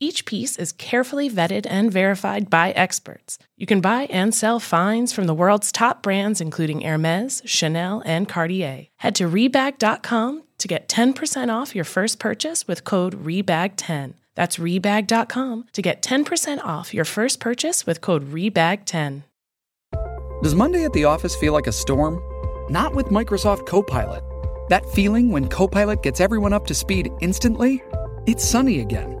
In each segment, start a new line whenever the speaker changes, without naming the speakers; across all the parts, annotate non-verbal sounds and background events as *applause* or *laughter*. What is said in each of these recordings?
Each piece is carefully vetted and verified by experts. You can buy and sell finds from the world's top brands, including Hermes, Chanel, and Cartier. Head to Rebag.com to get 10% off your first purchase with code REBAG10. That's Rebag.com to get 10% off your first purchase with code REBAG10.
Does Monday at the office feel like a storm? Not with Microsoft Copilot. That feeling when Copilot gets everyone up to speed instantly? It's sunny again.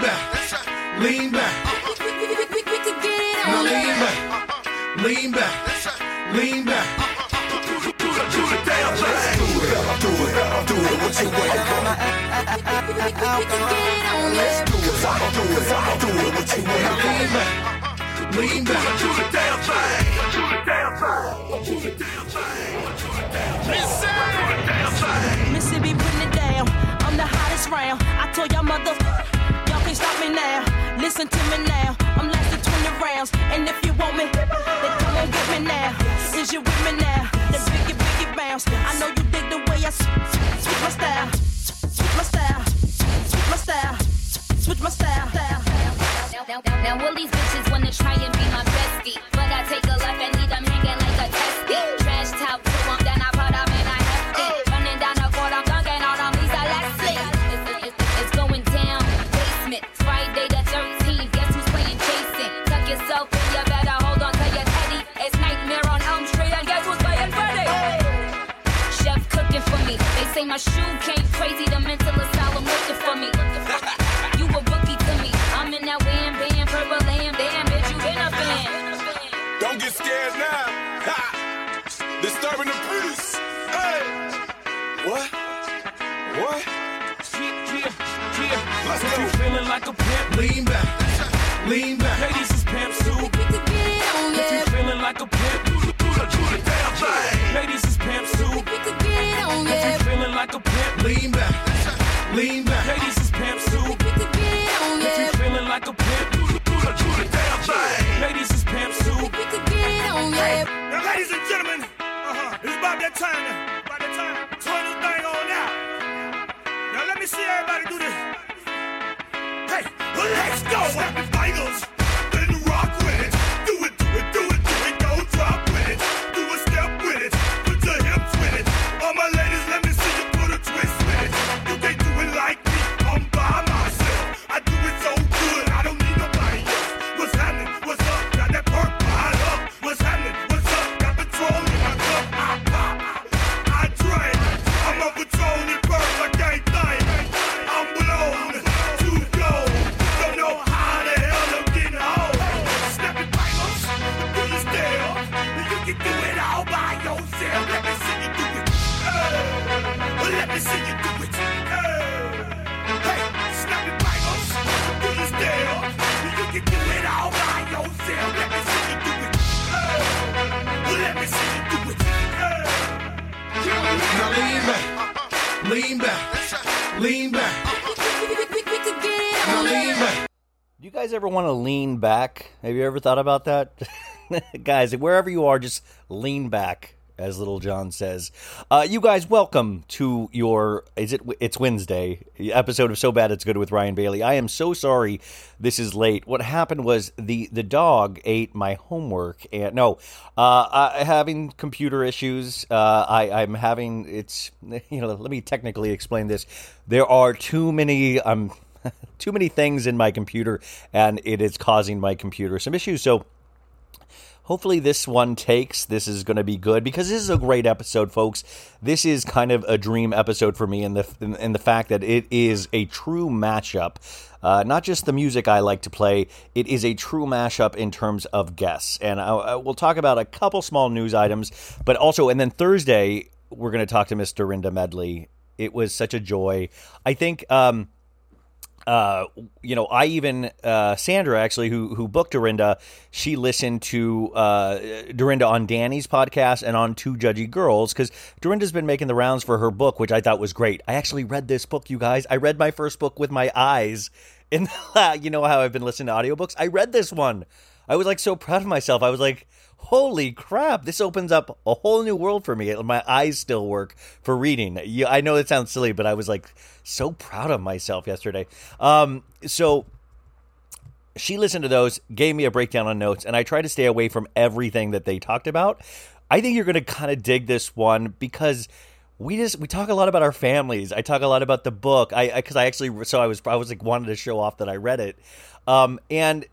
Back, lean back, lean back. Now lean back, lean back, lean back. What you waiting for? Let's do it, do it, do it. What you waiting for? Lean back, lean back. Do the damn thing. Do the damn thing. Do the damn thing. Thing.
Mississippi putting it down. I'm the hottest round. I told y'all mother, stop me now. Listen to me now. I'm lasting 20 rounds. And if you want me, then come on get me now. Is you with me now? The biggie, biggie bounce. I know you dig the way I switch my style. Switch my style. Switch my style. Switch my style.
Now, now, now, now all these bitches wanna try and be my bestie, but I take a left and leave them hanging like a testy. My shoe came crazy, the mental asylum looking for me. You a rookie to me. I'm in that wham bam, purple lamb, damn bitch, you been a fan.
Don't get scared now. Ha! Disturbing the peace. Hey! What? What? Let's
If
go.
you feeling like a pimp,
Lean back. Lean back.
ladies is pimps too.
That time. About that time. Turn this thing on now. Now let me see everybody do this. Hey, let's go. Snapping fingers,
Have you ever thought about that? *laughs* guys, wherever you are, just lean back, as Little John says. Uh, you guys, welcome to your is it? It's Wednesday episode of So Bad It's Good with Ryan Bailey. I am so sorry this is late. What happened was the the dog ate my homework, and no, uh, I, having computer issues. Uh, I I'm having it's *laughs* you know. Let me technically explain this. There are too many. Um, *laughs* too many things in my computer, and it is causing my computer some issues. So hopefully this one takes this is going to be good because this is a great episode folks this is kind of a dream episode for me in the in the fact that it is a true mashup uh, not just the music I like to play, it is a true mashup in terms of guests. And I, I, we'll talk about a couple small news items, but also, and then Thursday, we're going to talk to Miss Dorinda Medley. It was such a joy. I think um, uh, you know, I even uh, Sandra actually, who who booked Dorinda, she listened to uh, Dorinda on Danny's podcast and on Two Judgy Girls because Dorinda's been making the rounds for her book, which I thought was great. I actually read this book, you guys. I read my first book with my eyes. *laughs* In you know how I've been listening to audiobooks. I read this one. I was like so proud of myself. I was like, holy crap, this opens up a whole new world for me. My eyes still work for reading. I know it sounds silly, but I was like so proud of myself yesterday. Um, so she listened to those, gave me a breakdown on notes, and I tried to stay away from everything that they talked about. I think you're going to kind of dig this one because we just we talk a lot about our families. I talk a lot about the book. I because I, I, actually so I was I was like wanted to show off that I read it, um, and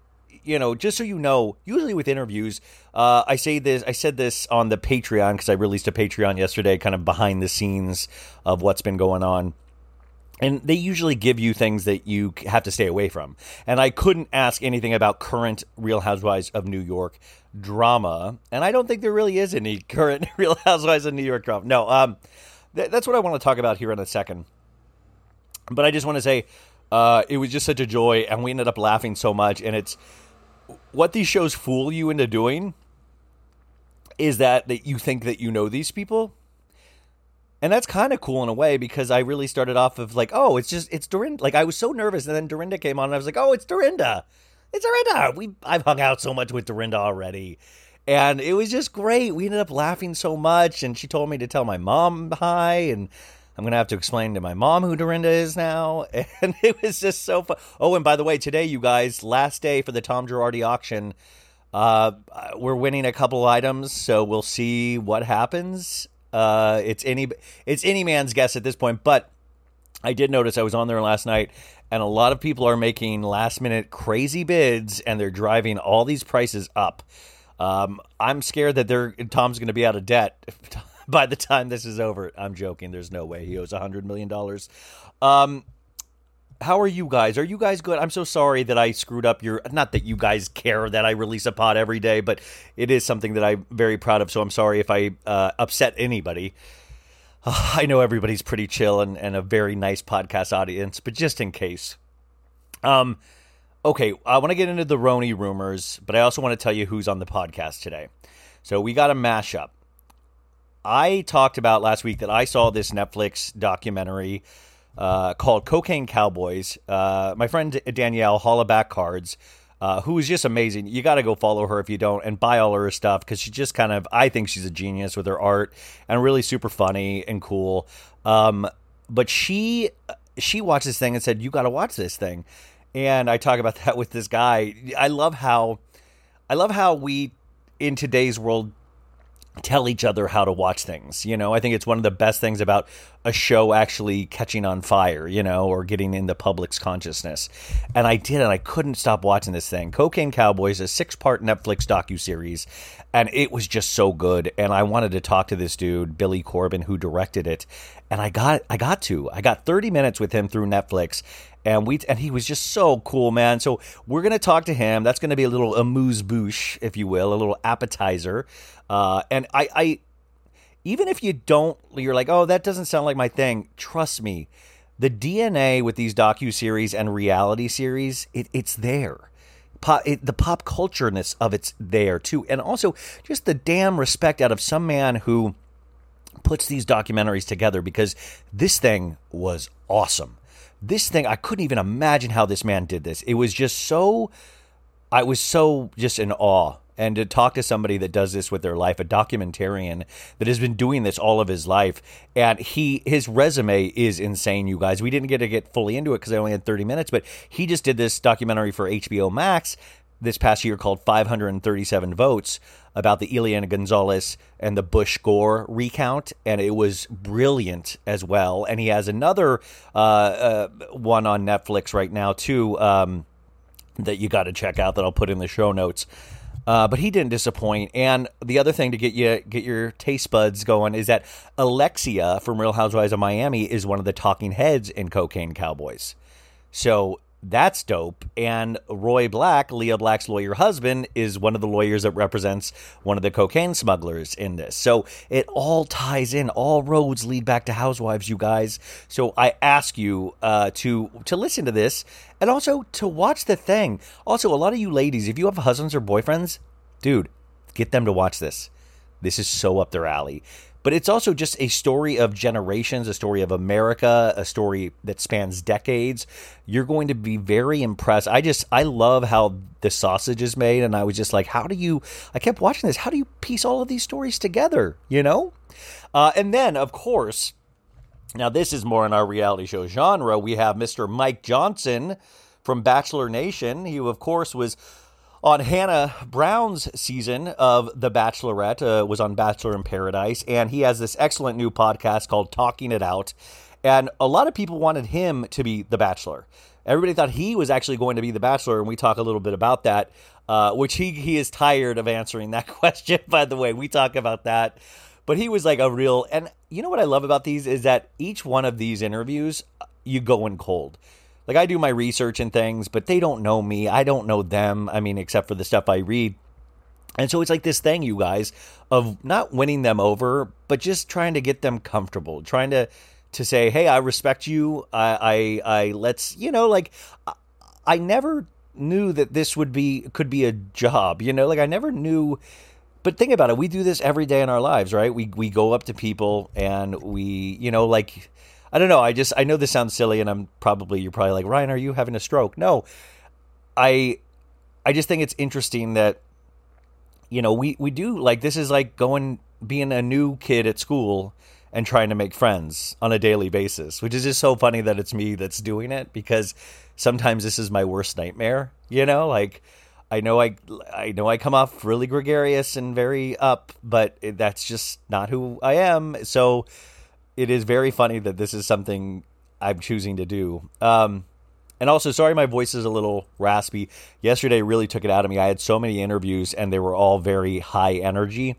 you know, just so you know, usually with interviews, uh, I say this. I said this on the Patreon because I released a Patreon yesterday, kind of behind the scenes of what's been going on. And they usually give you things that you have to stay away from. And I couldn't ask anything about current Real Housewives of New York drama. And I don't think there really is any *laughs* current Real Housewives of New York drama. No, um, th- that's what I want to talk about here in a second. But I just want to say uh, it was just such a joy, and we ended up laughing so much. And it's what these shows fool you into doing is that that you think that you know these people and that's kind of cool in a way because I really started off of like, oh, it's just it's Dorinda. Like I was so nervous, and then Dorinda came on, and I was like, oh, it's Dorinda. It's Dorinda. We I've hung out so much with Dorinda already, and it was just great. We ended up laughing so much, and she told me to tell my mom hi, and I'm gonna have to explain to my mom who Dorinda is now, *laughs* and it was just so fun. Oh, and by the way, today, you guys, last day for the Tom Girardi auction. Uh, we're winning a couple items, so we'll see what happens. Uh, it's any it's any man's guess at this point, but I did notice I was on there last night, and a lot of people are making last minute crazy bids, and they're driving all these prices up. Um, I'm scared that they're Tom's going to be out of debt *laughs* by the time this is over. I'm joking. There's no way he owes a hundred million dollars. Um, how are you guys? Are you guys good? I'm so sorry that I screwed up your. Not that you guys care that I release a pod every day, but it is something that I'm very proud of. So I'm sorry if I uh, upset anybody. Uh, *sighs* I know everybody's pretty chill and, and a very nice podcast audience, but just in case. Um, okay, I want to get into the RHONY rumors, but I also want to tell you who's on the podcast today. So we got a mashup. I talked about last week that I saw this Netflix documentary uh, called Cocaine Cowboys. Uh, my friend Danielle Hollaback Cards, uh, who is just amazing. You got to go follow her if you don't and buy all her stuff because she just kind of, I think she's a genius with her art and really super funny and cool. Um, but she she watched this thing and said, "You got to watch this thing." And I talk about *laughs* that with this guy. I love how I love how we in today's world tell each other how to watch things. You know, I think it's one of the best things about a show actually catching on fire, you know, or getting in the public's consciousness. And I did, and I couldn't stop watching this thing. Cocaine Cowboys, a six part Netflix docu series, and it was just so good. And I wanted to talk to this dude, Billy Corben, who directed it. And I got I got to. I got 30 minutes with him through Netflix and we and he was just so cool, man. So we're gonna talk to him. That's gonna be a little amuse bouche, if you will, a little appetizer. Uh, and I, I, even if you don't, you're like, oh, that doesn't sound like my thing. Trust me, the DNA with these docu series and reality series, it, it's there. Pop, it, the pop cultureness of it's there too, and also just the damn respect out of some man who puts these documentaries together because this thing was awesome this thing, I couldn't even imagine how this man did this. It was just so, I was so just in awe and to talk to somebody that does this with their life, a documentarian that has been doing this all of his life, and he his resume is insane, you guys. We didn't get to get fully into it because I only had 30 minutes, but he just did this documentary for HBO Max this past year called 537 Votes about the Elian Gonzalez and the Bush Gore recount, and it was brilliant as well. And he has another uh, uh, one on Netflix right now too um, that you got to check out that I'll put in the show notes. Uh, but he didn't disappoint. And the other thing to get you get your taste buds going is that Alexia from Real Housewives of Miami is one of the talking heads in Cocaine Cowboys. So that's dope. And Roy Black, Lea Black's lawyer husband, is one of the lawyers that represents one of the cocaine smugglers in this. So it all ties in. All roads lead back to Housewives, you guys. So I ask you uh, to to listen to this and also to watch the thing. Also, a lot of you ladies, if you have husbands or boyfriends, dude, get them to watch this. This is so up their alley but it's also just a story of generations, a story of America, a story that spans decades. You're going to be very impressed. I just, I love how the sausage is made. And I was just like, how do you, I kept watching this. How do you piece all of these stories together? You know? Uh, and then, of course, now this is more in our reality show genre. We have Mr. Mike Johnson from Bachelor Nation. He, of course, was on Hannah Brown's season of The Bachelorette, uh, was on Bachelor in Paradise, and he has this excellent new podcast called Talking It Out. And a lot of people wanted him to be The Bachelor. Everybody thought he was actually going to be The Bachelor, and we talk a little bit about that, uh, which he, he is tired of answering that *laughs* question, by the way. We talk about that. But he was like a real, and you know what I love about these is that each one of these interviews, you go in cold like I do my research and things, but they don't know me. I don't know them. I mean, except for the stuff I read. And so it's like this thing, you guys, of not winning them over, but just trying to get them comfortable, trying to to say, "Hey, I respect you. I, I, I let's, you know, like I, I never knew that this would be could be a job. You know, like I never knew." But think about it. We do this every day in our lives, right? We we go up to people and we, you know, like I don't know. I just I know this sounds silly, and I'm probably you're probably like Ryan, are you having a stroke? No, I I just think it's interesting that you know we we do like this is like going being a new kid at school and trying to make friends on a daily basis, which is just so funny that it's me that's doing it because sometimes this is my worst nightmare. You know, like. I know I I know I come off really gregarious and very up, but that's just not who I am. So it is very funny that this is something I'm choosing to do. Um, and also, sorry, my voice is a little raspy. Yesterday really took it out of me. I had so many interviews, and they were all very high energy.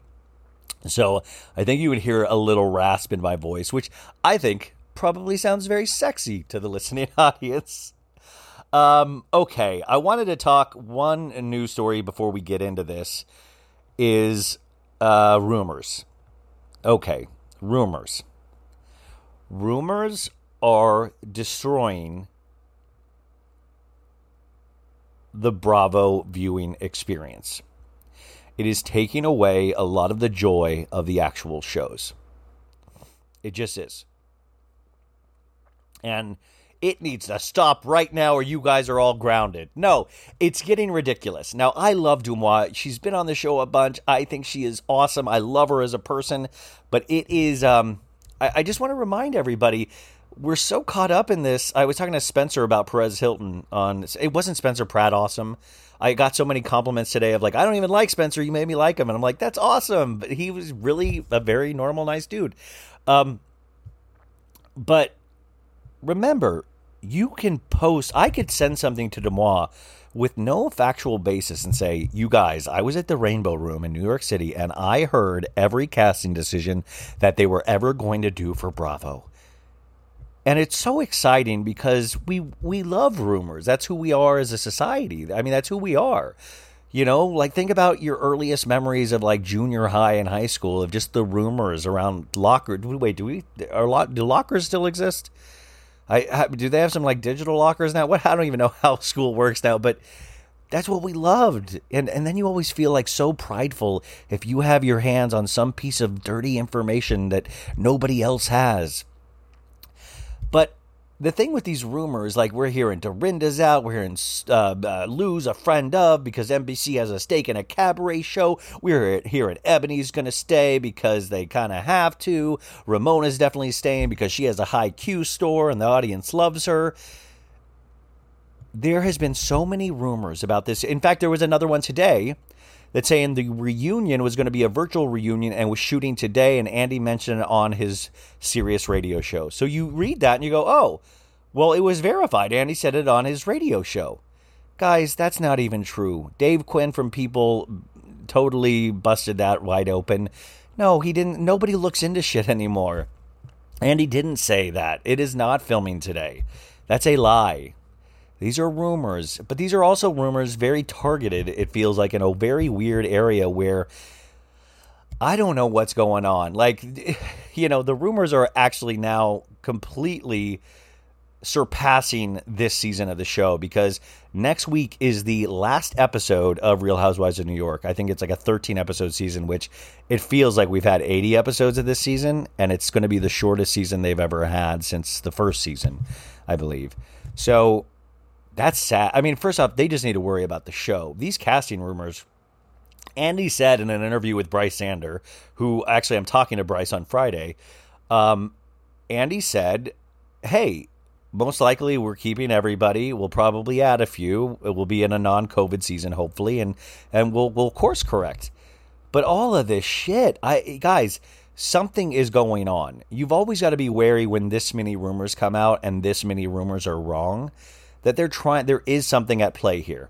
So I think you would hear a little rasp in my voice, which I think probably sounds very sexy to the *laughs* listening audience. Um, okay, I wanted to talk one news story before we get into this. Is uh, rumors. Okay, rumors rumors are destroying the Bravo viewing experience. It is taking away a lot of the joy of the actual shows. It just is. And it needs to stop right now or you guys are all grounded. No, it's getting ridiculous. Now, I love DeuxMoi. She's been on the show a bunch. I think she is awesome. I love her as a person, but it is um I, I just want to remind everybody we're so caught up in this. I was talking to Spencer about Perez Hilton on it wasn't Spencer Pratt awesome. I got so many compliments today of like, I don't even like Spencer. You made me like him, and I'm like, that's awesome. But he was really a very normal, nice dude. Um, but remember, you can post. I could send something to DeuxMoi with no factual basis and say, you guys, I was at the Rainbow Room in New York City and I heard every casting decision that they were ever going to do for Bravo. And it's so exciting because we we love rumors. That's who we are as a society. I mean, that's who we are. You know, like think about your earliest memories of like junior high and high school of just the rumors around locker. Wait, do we are do lockers still exist? I do they have some like digital lockers now? What I don't even know how *laughs* school works now, but that's what we loved. And and then you always feel like so prideful if you have your hands on some piece of dirty information that nobody else has. But the thing with these rumors, like we're hearing Dorinda's out, we're hearing uh, uh, Lou's a friend of because NBC has a stake in a cabaret show. We're hearing Eboni's going to stay because they kind of have to. Ramona's definitely staying because she has a high Q score and the audience loves her. There has been so many rumors about this. In fact, there was another one today that's saying the reunion was going to be a virtual reunion and was shooting today, and Andy mentioned it on his Sirius radio show. So you read that and you go, oh, well, it was verified. Andy said it on his radio show. Guys, that's not even true. Dave Quinn from People totally busted that wide open. No, he didn't. Nobody looks into shit anymore. Andy didn't say that. It is not filming today. That's a lie. These are rumors, but these are also rumors very targeted, it feels like, in a very weird area where I don't know what's going on. Like, *laughs* you know, the rumors are actually now completely surpassing this season of the show because next week is the last episode of Real Housewives of New York. I think it's like a 13 episode season, which it feels like we've had 80 episodes of this season, and it's going to be the shortest season they've ever had since the first season, I believe. So that's sad. I mean, first off, they just need to worry about the show. These casting rumors. Andy said in an interview with Bryce Sander, who actually I'm talking to Bryce on Friday. Um, Andy said, "Hey, most likely we're keeping everybody. We'll probably add a few. It will be in a non-COVID season, hopefully, and and we'll we'll course correct. But all of this shit, I guys." Something is going on. You've always got to be wary when this many rumors come out and this many rumors are wrong that they're trying there is something at play here.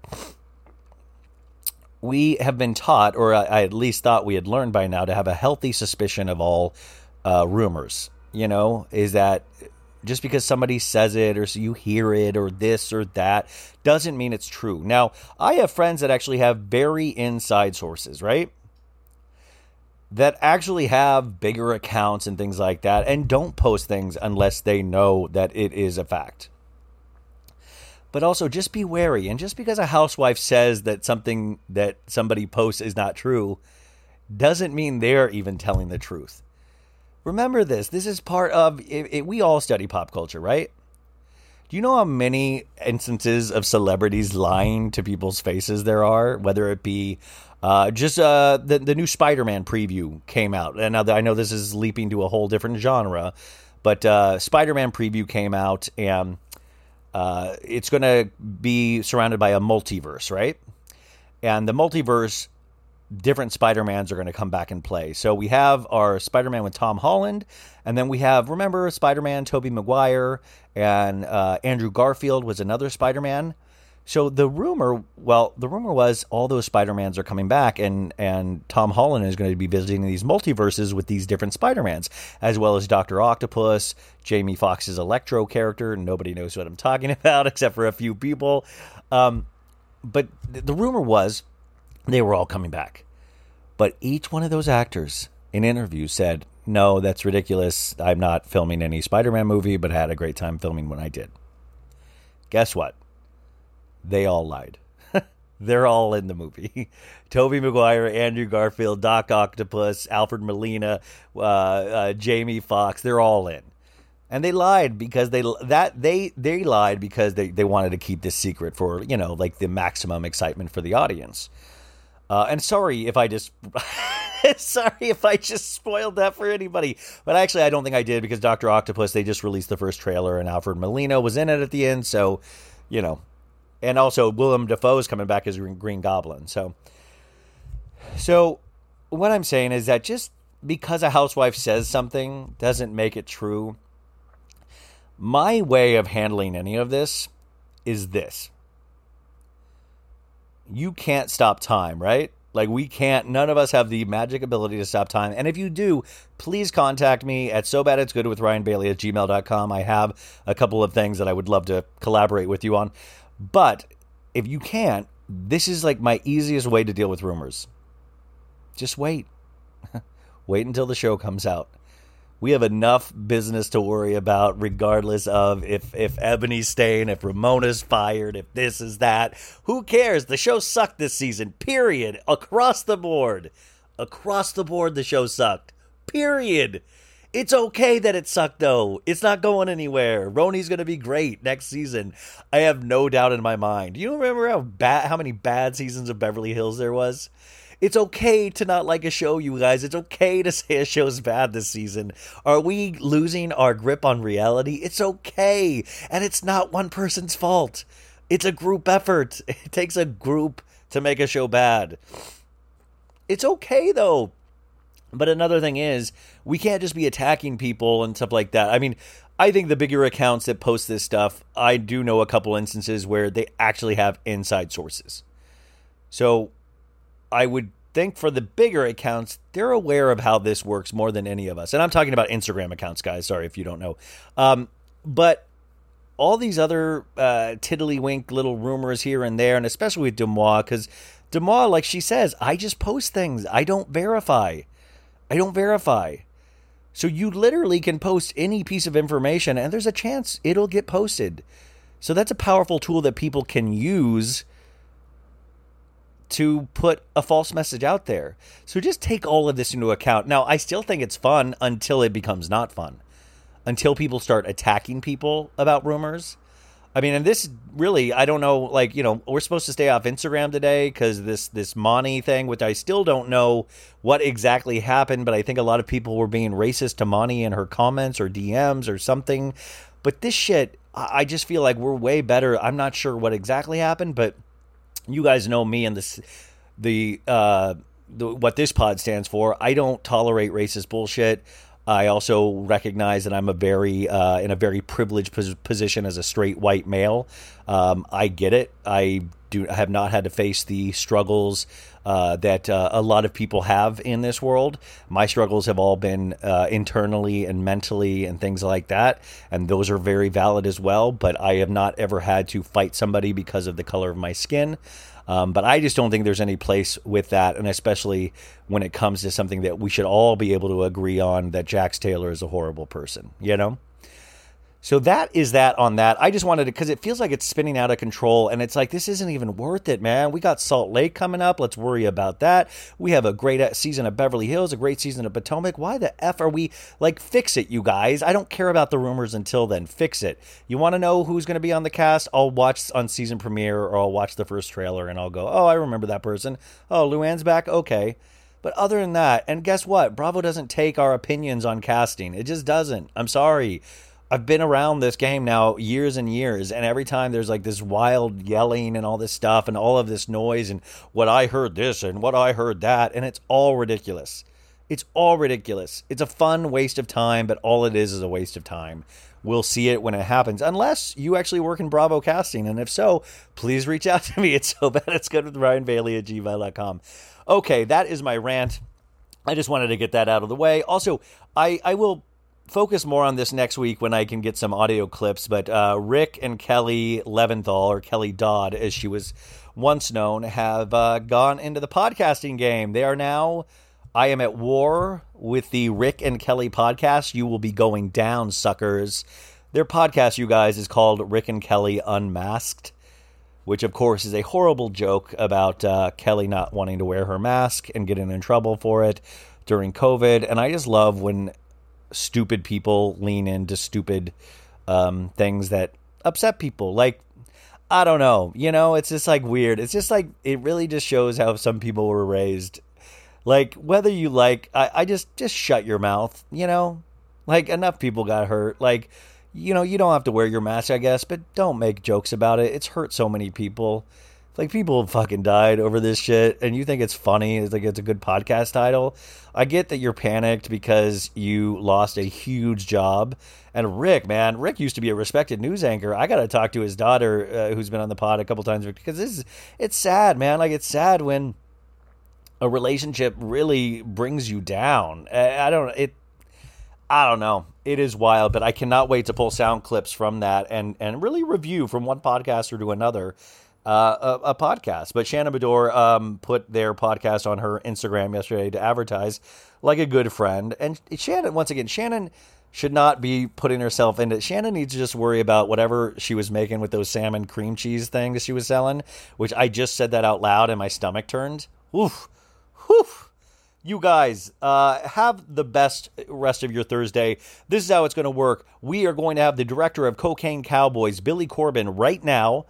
We have been taught or i at least thought we had learned by now to have a healthy suspicion of all uh, rumors. You know is that just because somebody says it or so you hear it or this or that doesn't mean it's true. Now i have friends that actually have very inside sources right? That actually have bigger accounts and things like that and don't post things unless they know that it is a fact but also just be wary. And just because a housewife says that something that somebody posts is not true doesn't mean they're even telling the truth. Remember this. This is part of it, it, we all study pop culture, right? Do you know how many instances of celebrities lying to people's faces there are? Whether it be uh, just uh, the the new Spider-Man preview came out, and I know this is leaping to a whole different genre, but uh, Spider-Man preview came out, and uh, it's going to be surrounded by a multiverse, right? And the multiverse, different Spider Mans are going to come back and play. So we have our Spider Man with Tom Holland, and then we have remember Spider Man, Tobey Maguire, and uh, Andrew Garfield was another Spider Man. So the rumor, well, the rumor was all those Spider-Mans are coming back and and Tom Holland is going to be visiting these multiverses with these different Spider-Mans, as well as Doctor Octopus, Jamie Foxx's Electro character. Nobody knows what I'm talking *laughs* about except for a few people. Um, but the rumor was they were all coming back. But each one of those actors in interviews said, "No, that's ridiculous. I'm not filming any Spider-Man movie, but I had a great time filming when I did." Guess what? They all lied. *laughs* They're all in the movie. *laughs* Tobey Maguire, Andrew Garfield, Doc Octopus, Alfred Molina, uh, uh, Jamie Foxx. they're all in. And they lied because they that they they lied because they, they wanted to keep this secret for, you know, like the maximum excitement for the audience. Uh, and sorry if I just *laughs* sorry if I just spoiled that for anybody. But actually I don't think I did because Dr. Octopus they just released the first trailer and Alfred Molina was in it at the end, so you know, and also Willem Dafoe is coming back as Green Goblin. So, so what I'm saying is that just because a housewife says something doesn't make it true. My way of handling any of this is this. You can't stop time, right? Like we can't none of us have the magic ability to stop time. And if you do, please contact me at so bad it's good with Ryan Bailey at gmail.com. I have a couple of things that I would love to collaborate with you on. But if you can't, this is like my easiest way to deal with rumors. Just wait. *laughs* wait until the show comes out. We have enough business to worry about, regardless of if if Eboni's staying, if Ramona's fired, if this is that. Who cares? The show sucked this season. Period. Across the board. Across the board, the show sucked. Period. It's okay that it sucked though. It's not going anywhere. RHONY's going to be great next season. I have no doubt in my mind. You remember how bad how many bad seasons of Beverly Hills there was? It's okay to not like a show, you guys. It's okay to *laughs* say a show's bad this season. Are we losing our grip on reality? It's okay. And it's not one person's fault. It's a group effort. *laughs* It takes a group to make a show bad. It's okay though. But another thing is, we can't just be attacking people and stuff like that. I mean, I think the bigger accounts that post this stuff, I do know a couple instances where they actually have inside sources. So I would think for the bigger accounts, they're aware of how this works more than any of us. And I'm talking about Instagram accounts, guys. Sorry if you don't know. Um, but all these other uh, tiddlywink little rumors here and there, and especially with DeuxMoi, because DeuxMoi, like she says, I just post things. I don't verify. I don't verify. So you literally can post any piece of information and there's a chance it'll get posted. So that's a powerful tool that people can use to put a false message out there. So just take all of this into account. Now, I still think it's fun until it becomes not fun. Until people start attacking people about rumors. I mean, and this really, I don't know. Like, you know, we're supposed to stay off Instagram today because this this Moni thing, which I still don't know what exactly happened, but I think a lot of people were being racist to Moni in her comments or DMs or something. But this shit, I just feel like we're way better. I'm not sure what exactly happened, but you guys know me and this the uh the, what this pod stands for. I don't tolerate racist bullshit. I also recognize that I'm a very uh, in a very privileged pos- position as a straight white male. Um, I get it. I do I have not had to face the struggles uh, that uh, a lot of people have in this world. My struggles have all been uh, internally and mentally and things like that, and those are very valid as well. But I have not ever had to fight somebody because of the color of my skin. Um, but I just don't think there's any place with that, and especially when it comes to something that we should all be able to agree on that Jax Taylor is a horrible person, you know? So that is that on that. I just wanted to because it feels like it's spinning out of control, and it's like this isn't even worth it, man. We got Salt Lake coming up. Let's worry about that. We have a great uh, season of Beverly Hills, a great season of Potomac. Why the f are we like fix it, you guys? I don't care about the rumors until then. Fix it. You want to know who's going to be on the cast? I'll watch on season premiere, or I'll watch the first trailer, and I'll go, oh, I remember that person. Oh, Luann's back. Okay. But other than that, and guess what? Bravo doesn't take our opinions on casting. It just doesn't. I'm sorry. I've been around this game now years and years, and every time there's like this wild yelling and all this stuff and all of this noise and what I heard this and what I heard that, and it's all ridiculous. It's all ridiculous. It's a fun waste of time, but all it is is a waste of time. We'll see it when it happens, unless you actually work in Bravo casting. And if so, please reach out to me. It's so bad it's good with Ryan Bailey at gmail.com. Okay, that is my rant. I just wanted to get that out of the way. Also, I, I will focus more on this next week when I can get some audio clips. But uh, Rick and Kelly Leventhal, or Kelly Dodd, as she was once known, have uh, gone into the podcasting game. They are now. I am at war with the Rick and Kelly podcast. You will be going down, suckers. Their podcast, you guys, is called Rick and Kelly Unmasked, which, of course, is a horrible joke about uh, Kelly not wanting to wear her mask and getting in trouble for it during COVID. And I just love when stupid people lean into stupid um, things that upset people. Like, I don't know, you know, it's just like weird. It's just like it really just shows how some people were raised. Like whether you like, I, I just just shut your mouth. You know, like enough people got hurt. Like, you know, you don't have to wear your mask, I guess, but don't make jokes about it. It's hurt so many people. Like people have fucking died over this shit, and you think it's funny? It's like it's a good podcast title. I get that you're panicked because you lost a huge job. And Rick, man, Rick used to be a respected news anchor. I got to talk to his daughter, uh, who's been on the pod a couple times, because this is it's sad, man. Like it's sad when a relationship really brings you down. I, don't it. I don't know. It is wild, but I cannot wait to pull sound clips from that and and really review from one podcaster to another uh, a, a, podcast. But Shannon Beador um, put their podcast on her Instagram yesterday to advertise like a good friend. And Shannon, once again, Shannon should not be putting herself into. Shannon needs to just worry about whatever she was making with those salmon cream cheese things she was selling. Which I just said that out loud and my stomach turned. Oof, oof. you guys uh, have the best rest of your Thursday. This is how it's going to work. We are going to have the director of Cocaine Cowboys, Billy Corben, right now.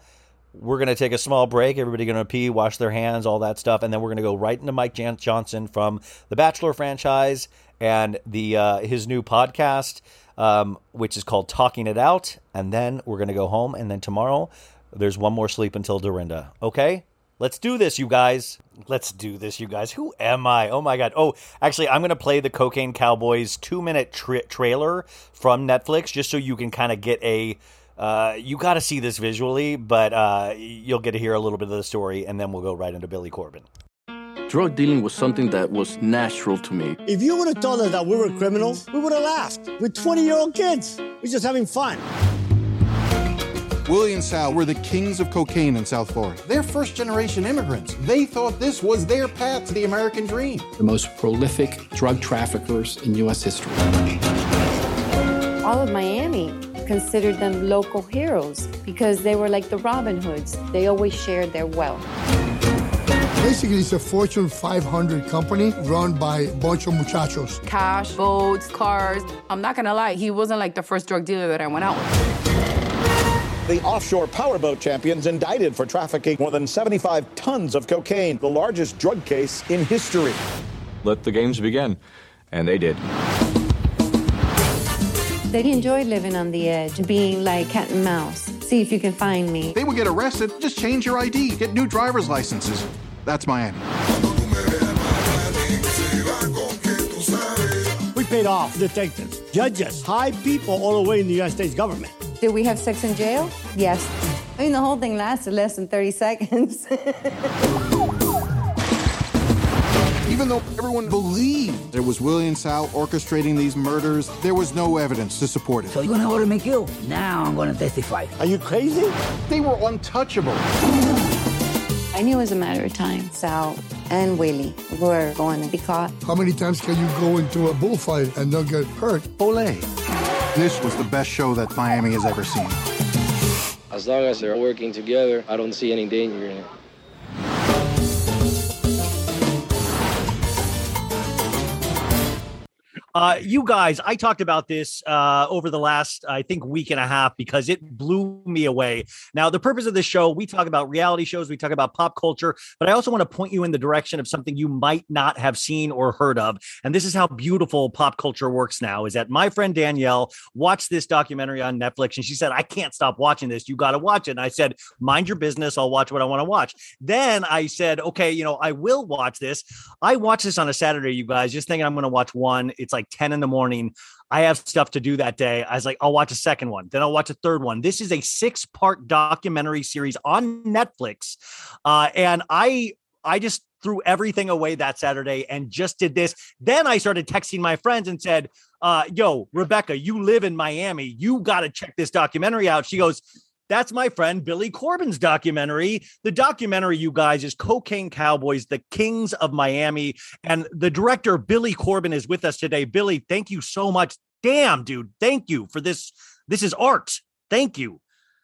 We're going to take a small break. Everybody going to pee, wash their hands, all that stuff, and then we're going to go right into Mike Jan- Johnson from the Bachelor franchise and the uh, his new podcast, um, which is called Talking It Out. And then we're going to go home, and then tomorrow there's one more sleep until Dorinda. Okay. Let's do this, you guys. Let's do this, you guys. Who am I? Oh my god. Oh, actually, I'm going to play the Cocaine Cowboys two minute tra- trailer from Netflix just so you can kind of get a. Uh, you got to see this visually, but uh, you'll get to hear a little bit of the story, and then we'll go right into Billy Corben.
Drug dealing was something that was natural to me.
If you would have told us that we were criminals, we would have laughed. We're 20 year old kids. We're just having fun.
Willie and Sal were the kings of cocaine in South Florida. They're first generation immigrants. They thought this was their path to the American dream.
The most prolific drug traffickers in U.S. history.
All of Miami considered them local heroes because they were like the Robin Hoods. They always shared their wealth.
Basically, it's a Fortune 500 company run by a bunch of muchachos.
Cash, boats, cars. I'm not gonna lie, he wasn't like the first drug dealer that I went out with.
The offshore powerboat champions indicted for trafficking more than 75 tons of cocaine, the largest drug case in history.
Let the games begin. And they did.
They enjoyed living on the edge, being like cat and mouse. See if you can find me.
They would get arrested, just change your ID, get new driver's licenses. That's Miami.
We paid off detectives, judges, high people all the way in the United States government.
Did we have sex in jail? Yes. I mean, the whole thing lasted less than 30 seconds. *laughs*
Even though everyone believed it was William Sal orchestrating these murders, there was no evidence to support it.
So you're gonna order me killed? Now I'm gonna testify.
Are you crazy?
They were untouchable.
I knew it was a matter of time. Sal and Willie were going to be caught.
How many times can you go into a bullfight and not get hurt?
Olay. This was the best show that Miami has ever seen.
As long as they're working together, I don't see any danger in it.
Uh, you guys, I talked about this uh, over the last, I think, week and a half because it blew me away. Now, the purpose of this show, we talk about reality shows, we talk about pop culture, but I also want to point you in the direction of something you might not have seen or heard of. And this is how beautiful pop culture works now is that my friend Danielle watched this documentary on Netflix and she said, I can't stop watching this. You got to watch it. And I said, mind your business. I'll watch what I want to watch. Then I said, okay, you know, I will watch this. I watched this on a Saturday, you guys, just thinking I'm going to watch one. It's like 10 in the morning. I have stuff to do that day. I was like, I'll watch a second one, then I'll watch a third one. This is a six part documentary series on Netflix. Uh, and I, I just threw everything away that Saturday and just did this. Then I started texting my friends and said, uh, yo, Rebecca, you live in Miami. You got to check this documentary out. She goes, that's my friend Billy Corben's documentary. The documentary, you guys, is Cocaine Cowboys, the Kings of Miami. And the director, Billy Corben, is with us today. Billy, thank you so much. Damn, dude. Thank you for this. This is art. Thank you.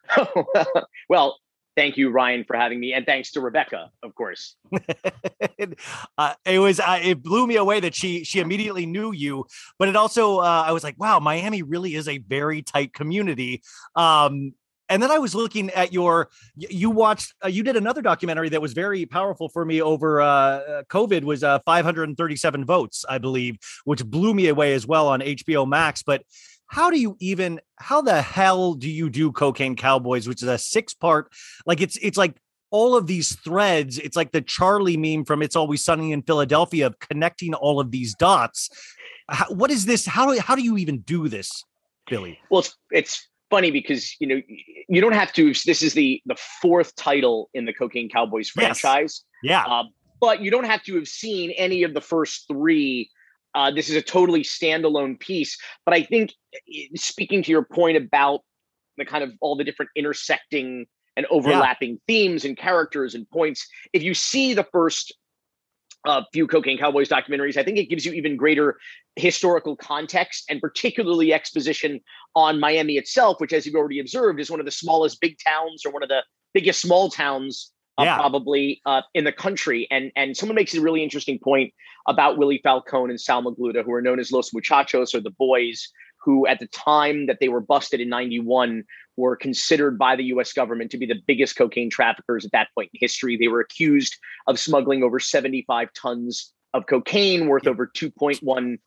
*laughs*
well, thank you, Ryan, for having me. And thanks to Rebecca, of course. *laughs*
uh, it was, uh, it blew me away that she, she immediately knew you, but it also, uh, I was like, wow, Miami really is a very tight community. Um, and then I was looking at your, you watched, uh, you did another documentary that was very powerful for me over uh, COVID was uh, 537 votes, I believe, which blew me away as well on HBO Max. But how do you even, how the hell do you do Cocaine Cowboys, which is a six part, like it's, it's like all of these threads. It's like the Charlie meme from It's Always Sunny in Philadelphia of connecting all of these dots. How, what is this? How do, how do you even do this, Billy?
Well, it's, it's funny because you know you don't have to this is the the fourth title in the cocaine cowboys franchise
yes. yeah
uh, but you don't have to have seen any of the first three uh, this is a totally standalone piece but i think speaking to your point about the kind of all the different intersecting and overlapping yeah. themes and characters and points if you see the first a few Cocaine Cowboys documentaries. I think it gives you even greater historical context and particularly exposition on Miami itself, which, as you've already observed, is one of the smallest big towns or one of the biggest small towns uh,
Yeah.
probably uh, in the country. And and someone makes a really interesting point about Willie Falcon and Sal Magluta, who are known as Los Muchachos or the Boys, who at the time that they were busted in '91 were considered by the U.S. government to be the biggest cocaine traffickers at that point in history. They were accused of smuggling over 75 tons of cocaine worth over 2.1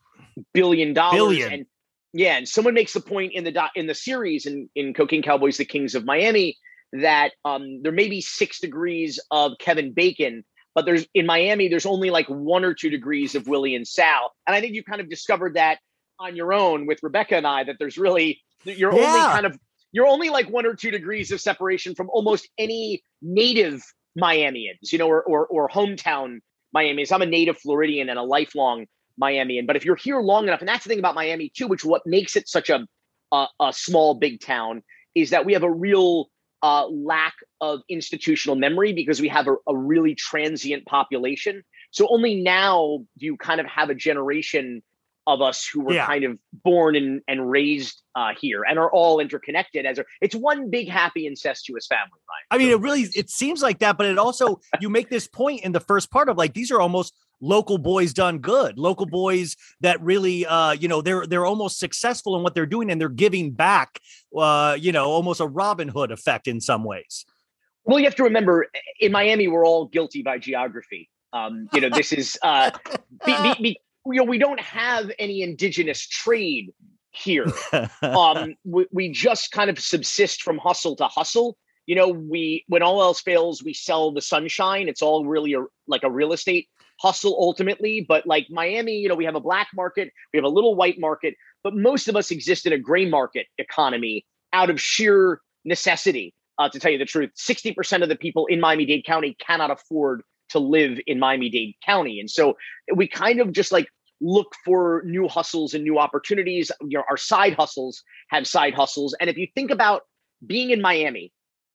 billion dollars. And yeah, and someone makes the point in the doc, in the series in in Cocaine Cowboys: The Kings of Miami that um, there may be six degrees of Kevin Bacon, but there's in Miami there's only like one or two degrees of Willie and Sal, and I think you kind of discovered that on your own with Rebecca and I that there's really you're only kind of you're only like one or two degrees of separation from almost any native Miamians, you know, or or, or hometown Miamians. I'm a native Floridian and a lifelong Miamian, but if you're here long enough, and that's the thing about Miami too, which what makes it such a a, a small big town is that we have a real uh, lack of institutional memory because we have a, a really transient population. So only now do you kind of have a generation of us who were
Yeah.
kind of born and, and raised uh, here and are all interconnected as a, it's one big happy incestuous family, right?
I mean, it really it seems like that, but it also you make this point in the first part of like these are almost local boys done good, local boys that really uh you know they're they're almost successful in what they're doing and they're giving back uh you know almost a Robin Hood effect in some ways.
Well, you have to remember in Miami, we're all guilty by geography. Um, you know, this is uh, be, be, be, you know, we don't have any indigenous trade here. um, *laughs* we, we just kind of subsist from hustle to hustle. You know, we when all else fails, we sell the sunshine. It's all really a, like a real estate hustle ultimately. But like Miami, you know, we have a black market, we have a little white market, but most of us exist in a gray market economy out of sheer necessity. Uh, to tell you the truth, 60% of the people in Miami Dade County cannot afford to live in Miami Dade County. And so we kind of just like look for new hustles and new opportunities. You know, our side hustles have side hustles. And if you think about being in Miami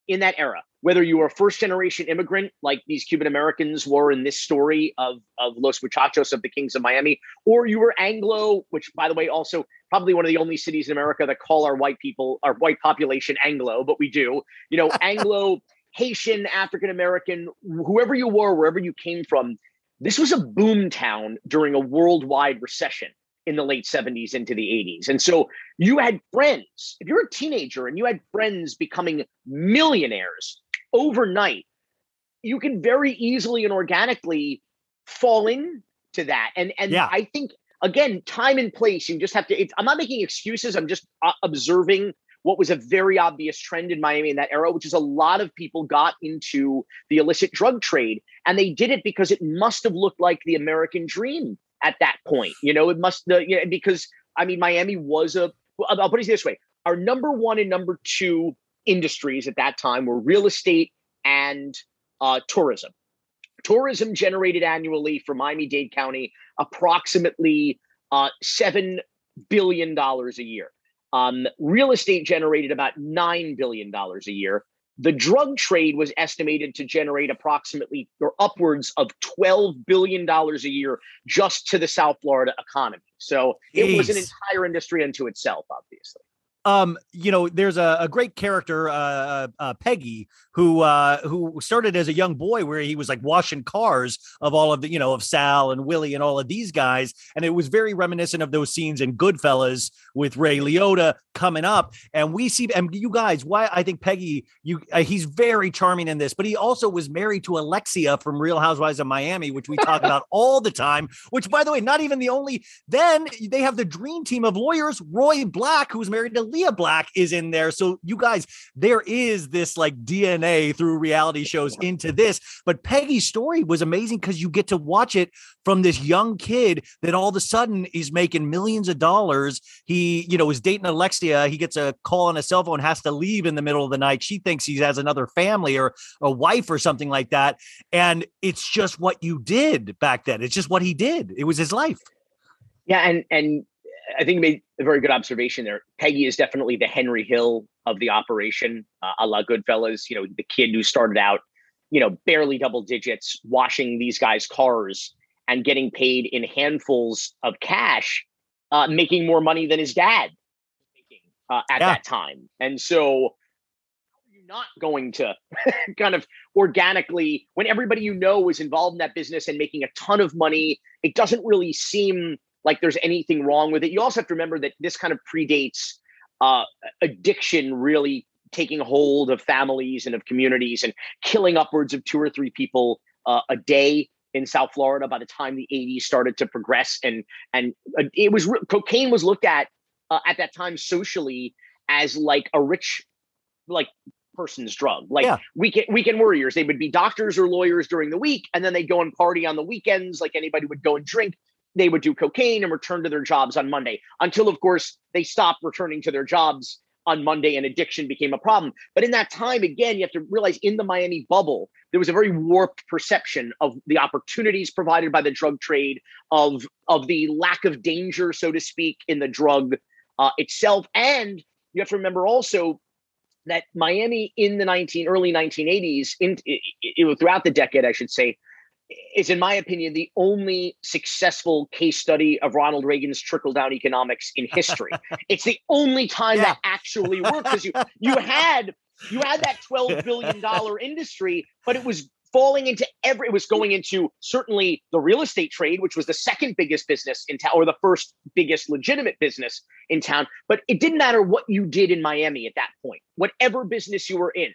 in that era, whether you were a first generation immigrant like these Cuban Americans were in this story of, of Los Muchachos of the Kings of Miami, or you were Anglo, which by the way, also probably one of the only cities in America that call our white people, our white population Anglo, but we do, you know, *laughs* Anglo, Haitian, African American, whoever you were, wherever you came from, this was a boom town during a worldwide recession in the late 70s into the 80s. And so you had friends, if you're a teenager and you had friends becoming millionaires overnight, you can very easily and organically fall into that. And and
Yeah.
I think again, time and place, you just have to. It's, I'm not making excuses. I'm just uh, observing what was a very obvious trend in Miami in that era, which is a lot of people got into the illicit drug trade, and they did it because it must have looked like the American dream at that point. You know, it must the you know, because I mean, Miami was a. I'll put it this way: our number one and number two industries at that time were real estate and uh, tourism. Tourism generated annually for Miami Dade County approximately uh, seven billion dollars a year. Um, real estate generated about nine billion dollars a year. The drug trade was estimated to generate approximately or upwards of twelve billion dollars a year just to the South Florida economy. So it was an entire industry unto itself, obviously.
Um you know there's a, a great character uh, uh peggy who uh who started as a young boy where he was like washing cars of all of the you know of sal and willie and all of these guys and it was very reminiscent of those scenes in goodfellas with ray liotta coming up and we see and you guys why i think peggy you uh, he's very charming in this but he also was married to alexia from real housewives of miami which we talk about all the time which by the way not even the only then they have the dream team of lawyers roy black who's married to lea black is in there. So you guys there is this like dna through reality shows into this but peggy's story was amazing because you get to watch it from this young kid that all of a sudden is making millions of dollars. He you know is dating alexia. He gets a call on a cell phone has to leave in the middle of the night. She thinks he has another family or a wife or something like that and it's just what you did back then. It's just what he did. It was his life.
Yeah, and and I think you made a very good observation there. Peggy is definitely the Henry Hill of the operation, uh, a la Goodfellas. You know, the kid who started out, you know, barely double digits, washing these guys' cars and getting paid in handfuls of cash, uh, making more money than his dad making uh, at
Yeah.
that time. And so, you not going to *laughs* kind of organically when everybody you know is involved in that business and making a ton of money it doesn't really seem like there's anything wrong with it you also have to remember that this kind of predates uh, addiction really taking hold of families and of communities and killing upwards of two or three people uh, a day in South Florida by the time the 80s started to progress and and uh, it was cocaine was looked at uh, at that time socially as like a rich like person's drug. Like
Yeah.
weekend weekend warriors, they would be doctors or lawyers during the week, and then they'd go and party on the weekends, like anybody would go and drink. They would do cocaine and return to their jobs on Monday, until of course they stopped returning to their jobs on Monday and addiction became a problem. But in that time, again, you have to realize in the Miami bubble, there was a very warped perception of the opportunities provided by the drug trade, of of the lack of danger, so to speak, in the drug uh, itself. And you have to remember also that Miami in the 19 early 1980s, in, i- i- throughout the decade, I should say, is in my opinion the only successful case study of Ronald Reagan's trickle down economics in history. *laughs* it's the only time that actually worked because you you *laughs* had you had that 12 billion dollar industry, but it was falling into every it was going into certainly the real estate trade, which was the second biggest business in town, or the first biggest legitimate business in town. But it didn't matter what you did in Miami at that point, whatever business you were in,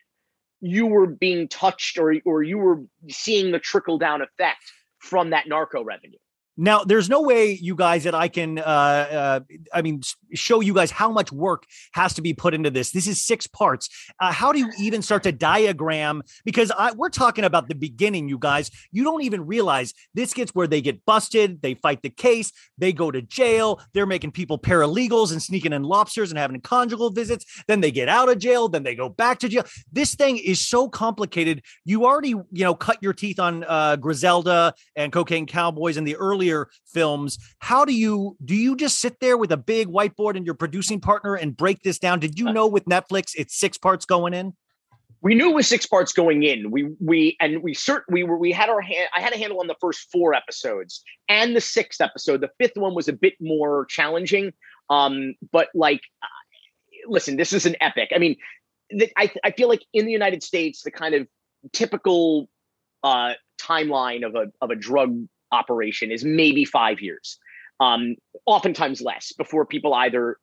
you were being touched or or you were seeing the trickle down effect from that narco revenue.
Now, there's no way, you guys, that I can, uh, uh, I mean, show you guys how much work has to be put into this. This is six parts. Uh, how do you even start to diagram? Because I, we're talking about the beginning, you guys. You don't even realize this gets where they get busted, they fight the case, they go to jail, they're making people paralegals and sneaking in lobsters and having conjugal visits. Then they get out of jail, then they go back to jail. This thing is so complicated. You already, you know, cut your teeth on uh, Griselda and Cocaine Cowboys in the earlier films. How do you do? You just sit there with a big whiteboard and your producing partner and break this down? Did you know with Netflix it's six parts going in?
we knew it was six parts going in. We we and we cert we were we had our hand. I had a handle on the first four episodes and the sixth episode. The fifth one was a bit more challenging. Um, but like, uh, listen, this is an epic. I mean, the, I I feel like in the United States, the kind of typical uh, timeline of a of a drug operation is maybe five years. Um, oftentimes less before people either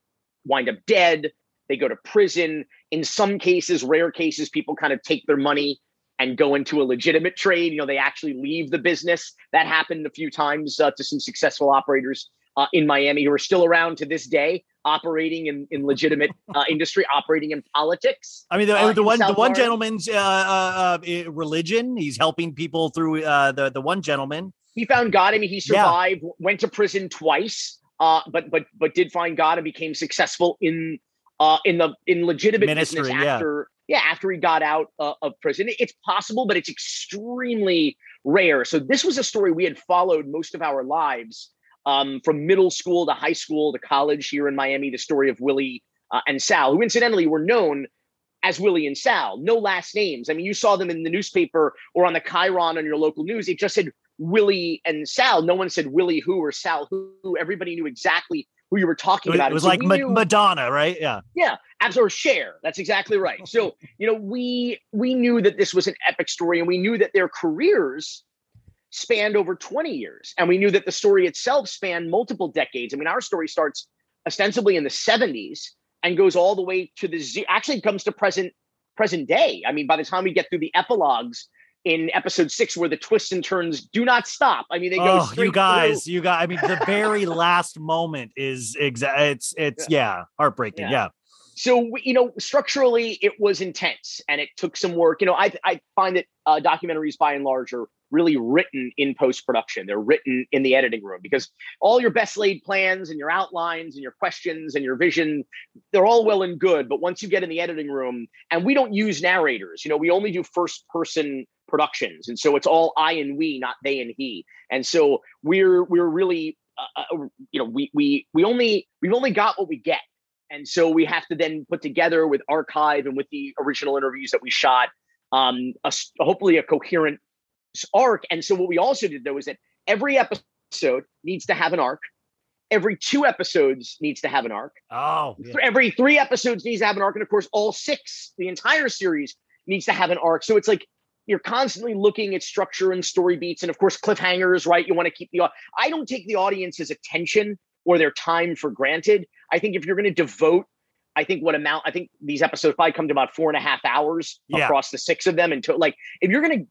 wind up dead, they go to prison. In some cases, rare cases, people kind of take their money and go into a legitimate trade. You know, they actually leave the business. That happened a few times uh, to some successful operators uh, in Miami who are still around to this day, operating in, in legitimate *laughs* uh, industry, operating in politics.
I mean, the,
uh,
the one the
South
one
Florida.
gentleman's uh, uh, uh, religion. He's helping people through uh, the the one gentleman.
He found God. I mean, he
Yeah.
survived, went to prison twice, uh, but but but did find God and became successful in uh, in the in legitimate
Ministry,
business
yeah.
after yeah after he got out uh, of prison. It's possible, but it's extremely rare. So this was a story we had followed most of our lives. Um, from middle school to high school to college here in Miami, the story of Willie uh, and Sal, who incidentally were known as Willie and Sal, no last names. I mean, you saw them in the newspaper or on the chyron on your local news. It just said Willie and Sal. No one said Willie who or Sal who. Everybody knew exactly who you were talking about.
it was
so
like Ma-
knew-
Madonna, right? Yeah.
yeah, absolutely. Cher. That's exactly right. So you know, we we knew that this was an epic story, and we knew that their careers spanned over 20 years, and we knew that the story itself spanned multiple decades. I mean, our story starts ostensibly in the 70s and goes all the way to the actually comes to present present day. I mean, by the time we get through the epilogues in episode six, where the twists and turns do not stop. I mean, they go
Oh, you guys,
through.
you guys. I mean, the very *laughs* last moment is exact. It's it's yeah, heartbreaking.
Yeah.
Yeah.
so you know structurally it was intense and it took some work you know i, I find that uh, documentaries by and large are really written in post-production. They're written in the editing room because all your best laid plans and your outlines and your questions and your vision they're all well and good. But once you get in the editing room and we don't use narrators you know we only do first person productions. And so it's all i and we not they and he. And so we're we're really uh, uh, you know we we we only we've only got what we get. And so we have to then put together with archive and with the original interviews that we shot um a hopefully a coherent arc and so what we also did though is that every episode needs to have an arc every two episodes needs to have an arc.
Oh,
Th- Every three episodes needs to have an arc, and of course, all six, the entire series needs to have an arc. So it's like you're constantly looking at structure and story beats, and of course, cliffhangers. Right? You want to keep the. I don't take the audience's attention or their time for granted. I think if you're going to devote. I think what amount I think these episodes probably come to about four and a half hours
Yeah.
across the six of them. And to, like, if you're going to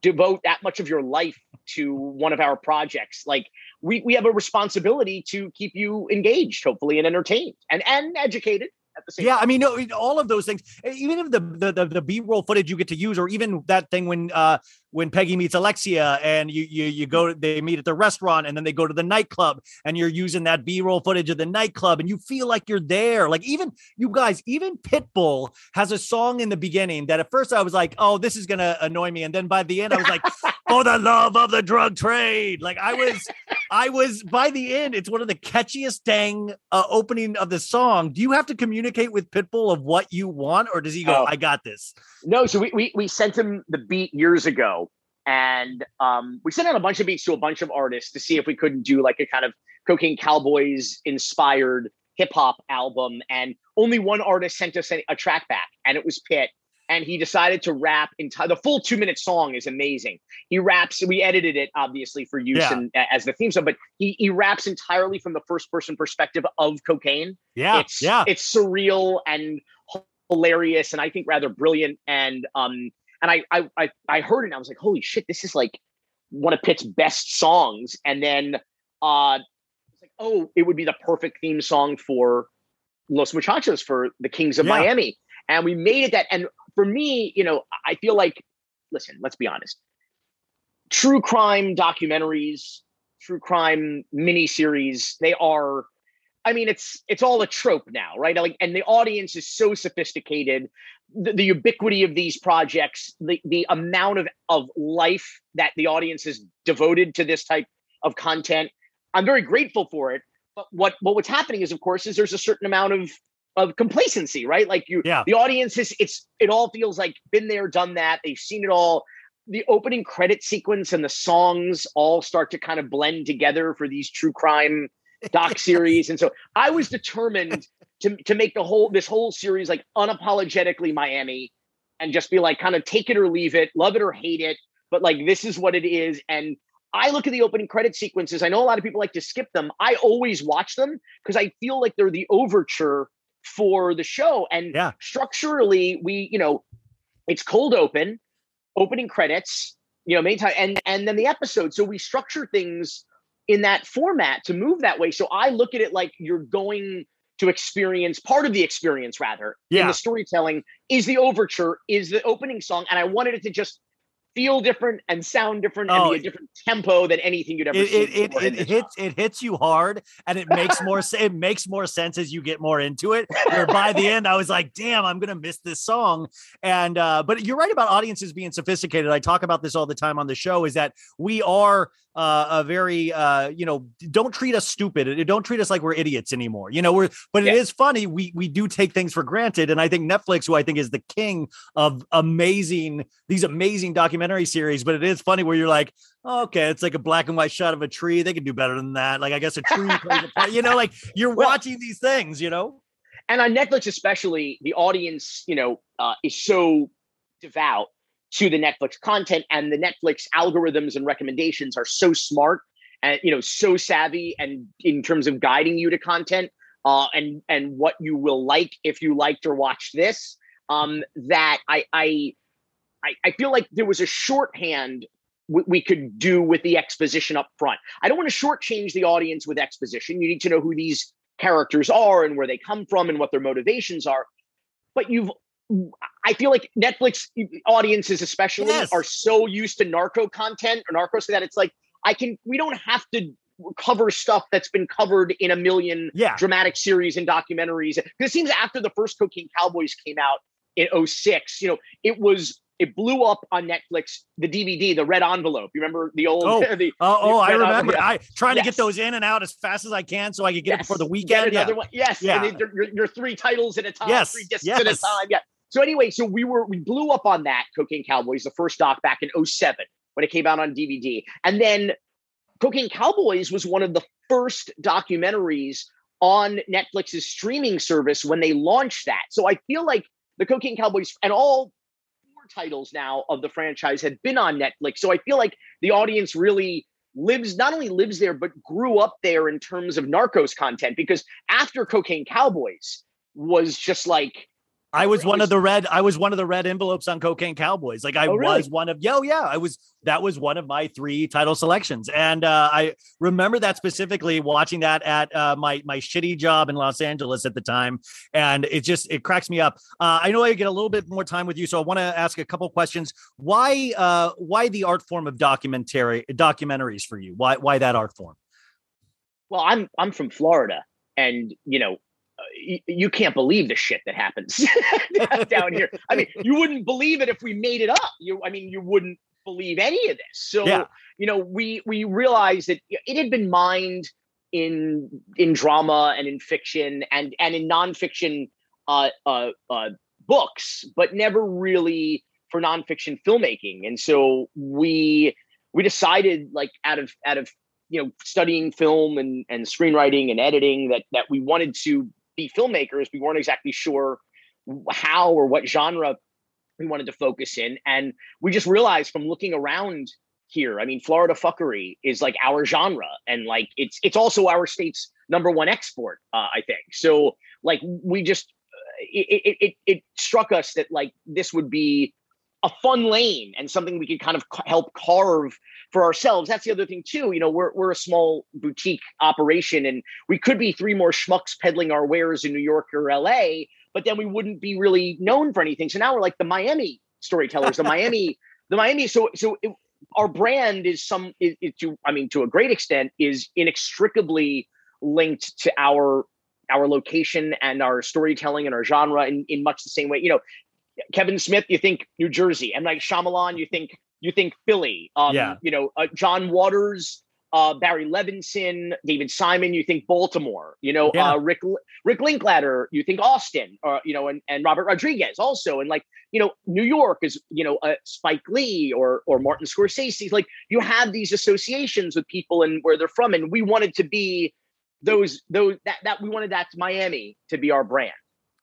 devote that much of your life to one of our projects, like we, we have a responsibility to keep you engaged, hopefully, and entertained and, and educated at the same
Yeah,
time.
I mean, no, all of those things. Even if the the the, the B roll footage you get to use, or even that thing when uh when Peggy meets Alexia, and you you you go, they meet at the restaurant, and then they go to the nightclub, and you're using that B roll footage of the nightclub, and you feel like you're there. Like even you guys, even Pitbull has a song in the beginning that at first I was like, oh, this is gonna annoy me, and then by the end I was like, *laughs* for the love of the drug trade. Like I was, I was by the end, it's one of the catchiest dang uh, opening of the song. Do you have to communicate with Pitbull of what you want, or does he go,
Oh.
I got this?
No, so we, we we sent him the beat years ago, and um, we sent out a bunch of beats to a bunch of artists to see if we couldn't do like a kind of Cocaine Cowboys inspired hip hop album. And only one artist sent us a, a track back, and it was Pitt. And he decided to rap entire. The full two minute song is amazing. He raps. We edited it obviously for use
Yeah.
in, as the theme song, but he he raps entirely from the first person perspective of cocaine
Yeah,
it's
yeah.
it's surreal and hilarious and I think rather brilliant and um and I I I, I heard it and I was like holy shit this is like one of Pitt's best songs and then uh it's like oh it would be the perfect theme song for Los Muchachos for the Kings of
Yeah.
Miami and we made it that and for me you know I feel like listen let's be honest true crime documentaries true crime miniseries they are I mean, it's it's all a trope now, right? Like, and the audience is so sophisticated. The, the ubiquity of these projects, the the amount of of life that the audience has devoted to this type of content. I'm very grateful for it. But what what what's happening is, of course, is there's a certain amount of of complacency, right? Like you,
Yeah.
the audience is it's it all feels like been there, done that. They've seen it all. The opening credit sequence and the songs all start to kind of blend together for these true crime doc *laughs* series and so i was determined to to make the whole this whole series like unapologetically miami and just be like kind of take it or leave it love it or hate it but like this is what it is and i look at the opening credit sequences i know a lot of people like to skip them i always watch them because i feel like they're the overture for the show and
Yeah.
structurally we you know it's cold open opening credits you know main time, and and then the episode so we structure things in that format to move that way so i look at it like you're going to experience part of the experience rather in
Yeah.
the storytelling is the overture is the opening song and i wanted it to just feel different and sound different
Oh,
and be a different tempo than anything you'd ever
It
seen
it, it, it hits it hits you hard, and it makes more it makes more sense as you get more into it. Where by the end, I was like, "Damn, I'm gonna miss this song." And uh, but you're right about audiences being sophisticated. I talk about this all the time on the show. Is that we are uh, a very uh, you know don't treat us stupid. Don't treat us like we're idiots anymore. You know we're but it is funny. We we do take things for granted, and I think Netflix, who I think is the king of amazing these amazing documentary series, but it is funny where you're like, oh, okay, it's like a black and white shot of a tree. They can do better than that. Like I guess a tree plays a part. *laughs* You know, like you're watching these things. You know.
and on Netflix especially, the audience, you know, uh, is so devout to the Netflix content, and the Netflix algorithms and recommendations are so smart and you know so savvy, and in terms of guiding you to content, uh, and and what you will like if you liked or watched this, um, that I I I, I feel like there was a shorthand we, we could do with the exposition up front. I don't want to shortchange the audience with exposition. You need to know who these characters are and where they come from and what their motivations are. But you've, I feel like Netflix audiences, especially,
Yes.
are so used to narco content or narcos that it's like, I can, we don't have to cover stuff that's been covered in a million
Yeah.
dramatic series and documentaries. Because it seems after the first Cocaine Cowboys came out in 06, you know, it was, it blew up on Netflix, the DVD, the red envelope. You remember the old,
Oh, *laughs*
the,
oh, oh, I remember.
envelope?
I trying to get those in and out as fast as I can so I could get it before the weekend.
Get another
yeah.
one. Yes.
Yeah.
And your, your three titles at a time,
Yes,
three discs at a time. Yeah. So anyway, so we were we blew up on that Cocaine Cowboys, the first doc back in 07 when it came out on DVD. And then Cocaine Cowboys was one of the first documentaries on Netflix's streaming service when they launched that. So I feel like the Cocaine Cowboys and all titles now of the franchise had been on Netflix. So I feel like the audience really lives not only lives there but grew up there in terms of narcos content because after Cocaine Cowboys was just like
I was one of the red. I was one of the red envelopes on Cocaine Cowboys. Like I
Oh, really?
was one of. Yo, yeah, I was. That was one of my three title selections, and uh, I remember that specifically watching that at uh, my my shitty job in Los Angeles at the time, and it just it cracks me up. Uh, I know I get a little bit more time with you, so I want to ask a couple questions. Why uh, why the art form of documentary documentaries for you? Why why that art form?
well i'm i'm from florida and you know you can't believe the shit that happens *laughs* down here. I mean you wouldn't believe it if we made it up. You i mean you wouldn't believe any of this. So
Yeah.
you know we we realized that it had been mined in in drama and in fiction and and in nonfiction uh uh, uh books but never really for nonfiction filmmaking. And so we we decided like out of out of you know studying film and and screenwriting and editing that that we wanted to be filmmakers we weren't exactly sure how or what genre we wanted to focus in. And we just realized from looking around here i mean florida fuckery is like our genre. And like it's it's also our state's number one export uh, i think. So like we just uh, it, it it it struck us that like this would be a fun lane and something we could kind of help carve for ourselves. That's the other thing too. You know, we're we're a small boutique operation, and we could be three more schmucks peddling our wares in New York or LA, but then we wouldn't be really known for anything. So now we're like the Miami storytellers, the *laughs* Miami, the Miami. So so it, our brand is some is, is to I mean to a great extent is inextricably linked to our our location and our storytelling and our genre in, in much the same way. You know, Kevin Smith, you think New Jersey, and like Shyamalan, you think you think Philly. Um,
Yeah.
You know, uh, John Waters, uh, Barry Levinson, David Simon, you think Baltimore. You know,
Yeah.
uh, Rick Rick Linklater, you think Austin, or you know, and, and Robert Rodriguez also, and like you know, New York is you know uh, Spike Lee or or Martin Scorsese. Like you have these associations with people and where they're from, and we wanted to be those those that that we wanted that Miami to be our brand.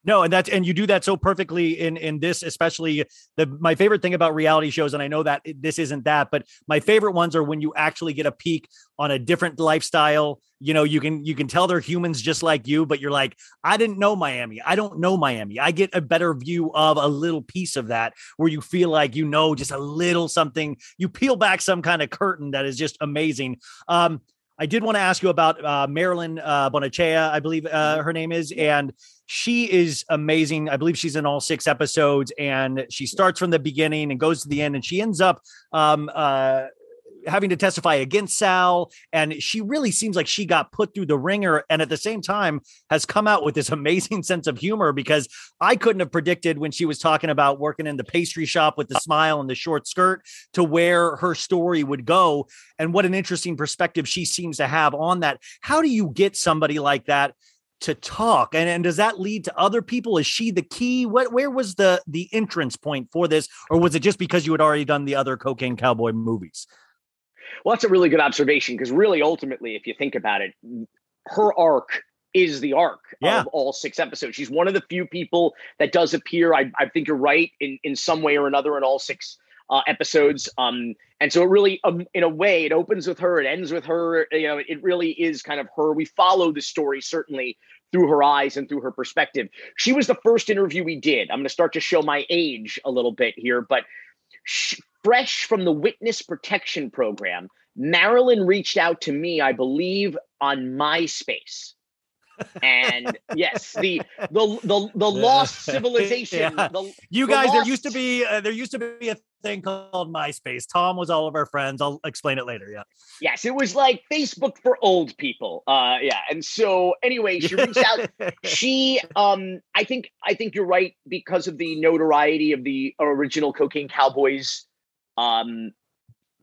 No, and that's and you do that so perfectly in in this, especially the my favorite thing about reality shows, and I know that this isn't that, but my favorite ones are when you actually get a peek on a different lifestyle. You know, you can you can tell they're humans just like you, but you're like, I didn't know Miami. I don't know Miami. I get a better view of a little piece of that where you feel like you know just a little something. You peel back some kind of curtain that is just amazing. Um, I did want to ask you about uh, Marilyn uh, Bonachea, I believe uh, her name is, and she is amazing. I believe she's in all six episodes, and she starts from the beginning and goes to the end, and she ends up um, uh, having to testify against Sal, and she really seems like she got put through the ringer, and at the same time has come out with this *laughs* amazing sense of humor because I couldn't have predicted when she was talking about working in the pastry shop with the smile and the short skirt to where her story would go, and what an interesting perspective she seems to have on that. How do you get somebody like that? to talk and, and does that lead to other people is she the key what where was the the entrance point for this or was it just because you had already done the other cocaine cowboy movies
Well, that's a really good observation because really, ultimately, if you think about it, her arc is the arc
Yeah.
of all six episodes. She's one of the few people that does appear. I, I think you're right in in some way or another in all six uh, episodes. Um, and so it really, um, in a way, it opens with her, it ends with her. You know, it really is kind of her. We follow the story certainly through her eyes and through her perspective. She was the first interview we did. I'm going to start to show my age a little bit here, but sh- fresh from the witness protection program, Marilyn reached out to me, I believe, on MySpace. and *laughs* yes, the the the, the lost *laughs* civilization.
Yeah.
the-
you
the
guys there used to be uh, there used to be a thing called myspace tom was all of our friends i'll explain it later yeah
Yes, it was like Facebook for old people. Uh yeah. And so anyway, she reached out. *laughs* she um I think I think you're right because of the notoriety of the original Cocaine Cowboys um